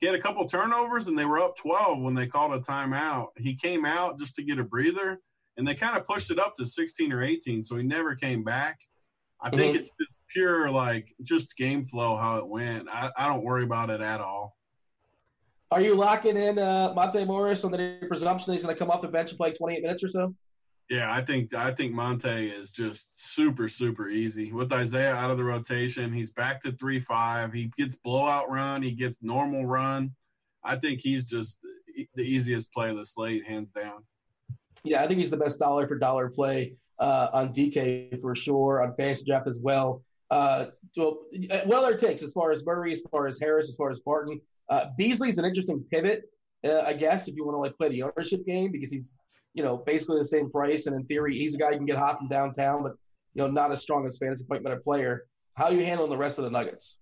He had a couple turnovers, and they were up 12 when they called a timeout. He came out just to get a breather, and they kind of pushed it up to 16 or 18, so he never came back. I think Mhm. it's just pure, like, just game flow how it went. I, I don't worry about it at all. Are you locking in uh, Monte Morris on the presumption he's going to come off the bench and play 28 minutes or so? Yeah, I think I think Monte is just super super easy with Isaiah out of the rotation. He's back to three five. He gets blowout run. He gets normal run. I think he's just the easiest play of the slate, hands down. Yeah, I think he's the best dollar for dollar play uh, on DK for sure, on fantasy draft as well. Uh, well, well, there takes as far as Murray, as far as Harris, as far as Barton. Uh, Beasley's an interesting pivot, uh, I guess, if you want to like play the ownership game because he's, you know, basically the same price, and in theory, he's a guy you can get hot from downtown, but you know, not as strong as fantasy point better player. How are you handling the rest of the Nuggets?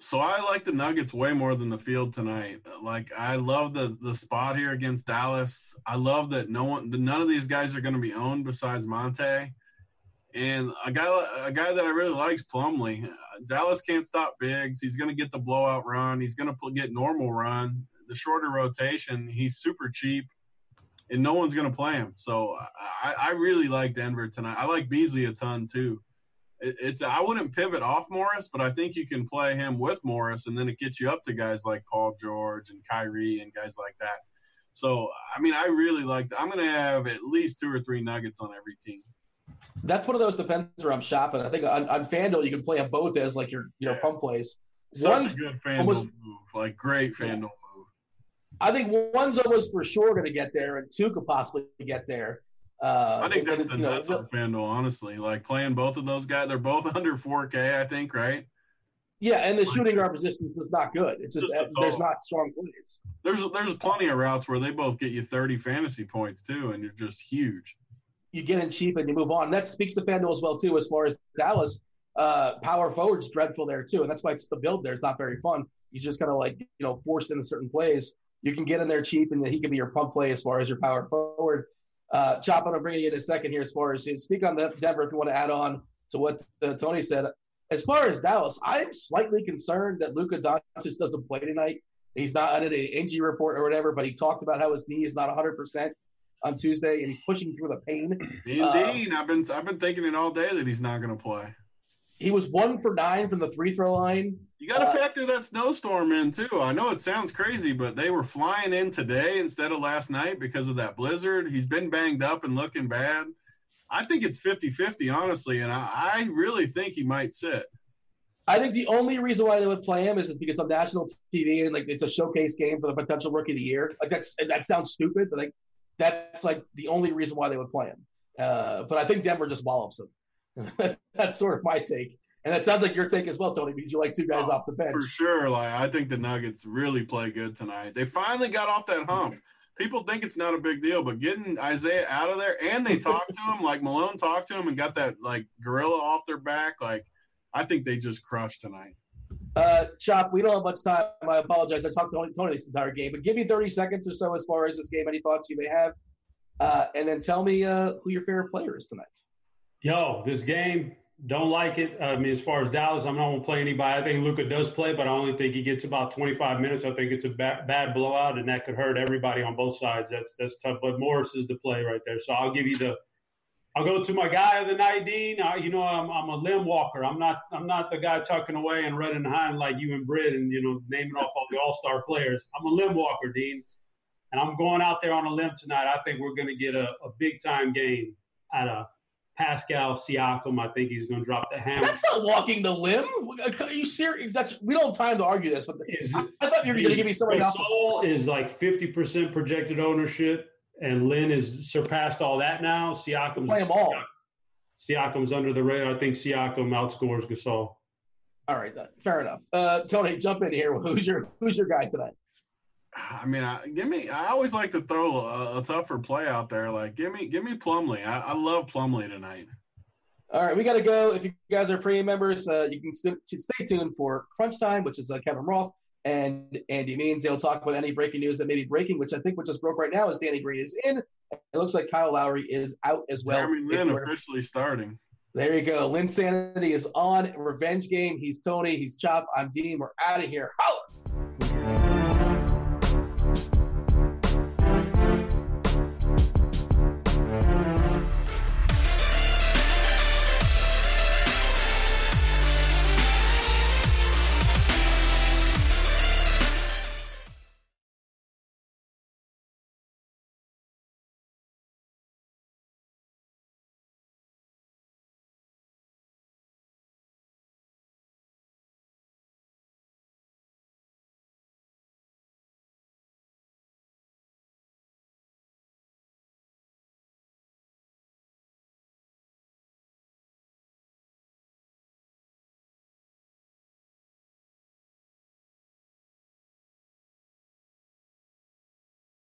So I like the Nuggets way more than the field tonight. Like I love the the spot here against Dallas. I love that no one, none of these guys are going to be owned besides Monte. And a guy a guy that I really likes. Uh, Dallas can't stop bigs. He's going to get the blowout run. He's going to get normal run. The shorter rotation. He's super cheap, and no one's going to play him. So I, I really like Denver tonight. I like Beasley a ton too it's I wouldn't pivot off Morris, but I think you can play him with Morris, and then it gets you up to guys like Paul George and Kyrie and guys like that. So I mean, I really like. I'm going to have at least two or three Nuggets on every team. That's one of those depends where I'm shopping. I think on, on FanDuel you can play them both as like your you know Yeah. pump plays. Such One's a good FanDuel almost- move, like great Yeah. FanDuel move. I think one's almost for sure going to get there, and two could possibly get there. Uh, I think that's the know, nuts on FanDuel, honestly. Like playing both of those guys, they're both *laughs* under 4K, I think, right? Yeah, and the shooting guard position is just not good. It's Just a, the there's not strong plays. There's there's plenty of routes where they both get you 30 fantasy points too, and you're just huge. You get in cheap and you move on. That speaks to FanDuel as well too. As far as Dallas, uh, power forward's dreadful there too, and that's why it's the build there is not very fun. He's just kind of like you know forced into certain plays. You can get in there cheap, and he can be your pump play as far as your power forward. Uh, Chop, I'm gonna bring you in a second here. As far as speak on the Denver, if you want to add on to what uh, Tony said. As far as Dallas, I'm slightly concerned that Luka Doncic doesn't play tonight. He's not on an injury report or whatever, but he talked about how his knee is not 100 percent on Tuesday, and he's pushing through the pain. Indeed, Uh, I've been I've been thinking it all day that he's not going to play. He was one for nine from the free throw line. You got to Uh, factor that snowstorm in too. I know it sounds crazy, but they were flying in today instead of last night because of that blizzard. He's been banged up and looking bad. I think it's 50 50, honestly, and I, I really think he might sit. I think the only reason why they would play him is because on national TV and like it's a showcase game for the potential rookie of the year. Like that's that sounds stupid, but like that's like the only reason why they would play him. Uh, but I think Denver just wallops him. *laughs* that's sort of my take. And that sounds like your take as well, Tony, because you like two guys oh, off the bench. For sure. Like I think the Nuggets really play good tonight. They finally got off that hump. People think it's not a big deal, but getting Isaiah out of there and they talked to him, like Malone talked to him and got that like gorilla off their back, like – I think they just crushed tonight. Uh, Chop, we don't have much time. I apologize. I talked to Tony, Tony this entire game, but give me 30 seconds or so as far as this game. Any thoughts you may have? Uh, and then tell me uh, who your favorite player is tonight. Yo, this game, don't like it. I mean, as far as Dallas, I'm not going to play anybody. I think Luka does play, but I only think he gets about 25 minutes. I think it's a bad, bad blowout, and that could hurt everybody on both sides. That's that's tough. But Morris is the play right there. So I'll give you the I'll go to my guy of the night, Dean. I, you know, I'm, I'm a limb walker. I'm not I'm not the guy tucking away and running behind like you and Britt and you know naming off all the All Star players. I'm a limb walker, Dean, and I'm going out there on a limb tonight. I think we're going to get a, a big time game out of Pascal Siakam. I think he's going to drop the hammer. That's not walking the limb. Are you serious? That's we don't have time to argue this. But is, I, I thought you were going to give me somebody else. Soul is like 50 percent projected ownership and Lin has surpassed all that now. Siakam's play them all. Siakam's under the radar. I think Siakam outscores Gasol. All right, fair enough. Uh, Tony, jump in here. *laughs* Who's your Who's your guy tonight? I mean, I, give me. I always like to throw a, a, tougher play out there. Like, give me, give me Plumlee. I, I love Plumlee tonight. All right, we got to go. If you guys are premium members, uh, you can st- stay tuned for Crunch Time, which is uh, Kevin Roth and Andy Means. They'll talk about any breaking news that may be breaking, which I think what just broke right now is Danny Green is in. It looks like Kyle Lowry is out as well. Jeremy Lin officially starting. There you go. Linsanity is on. Revenge game. He's Tony. He's Chop. I'm Dean. We're out of here.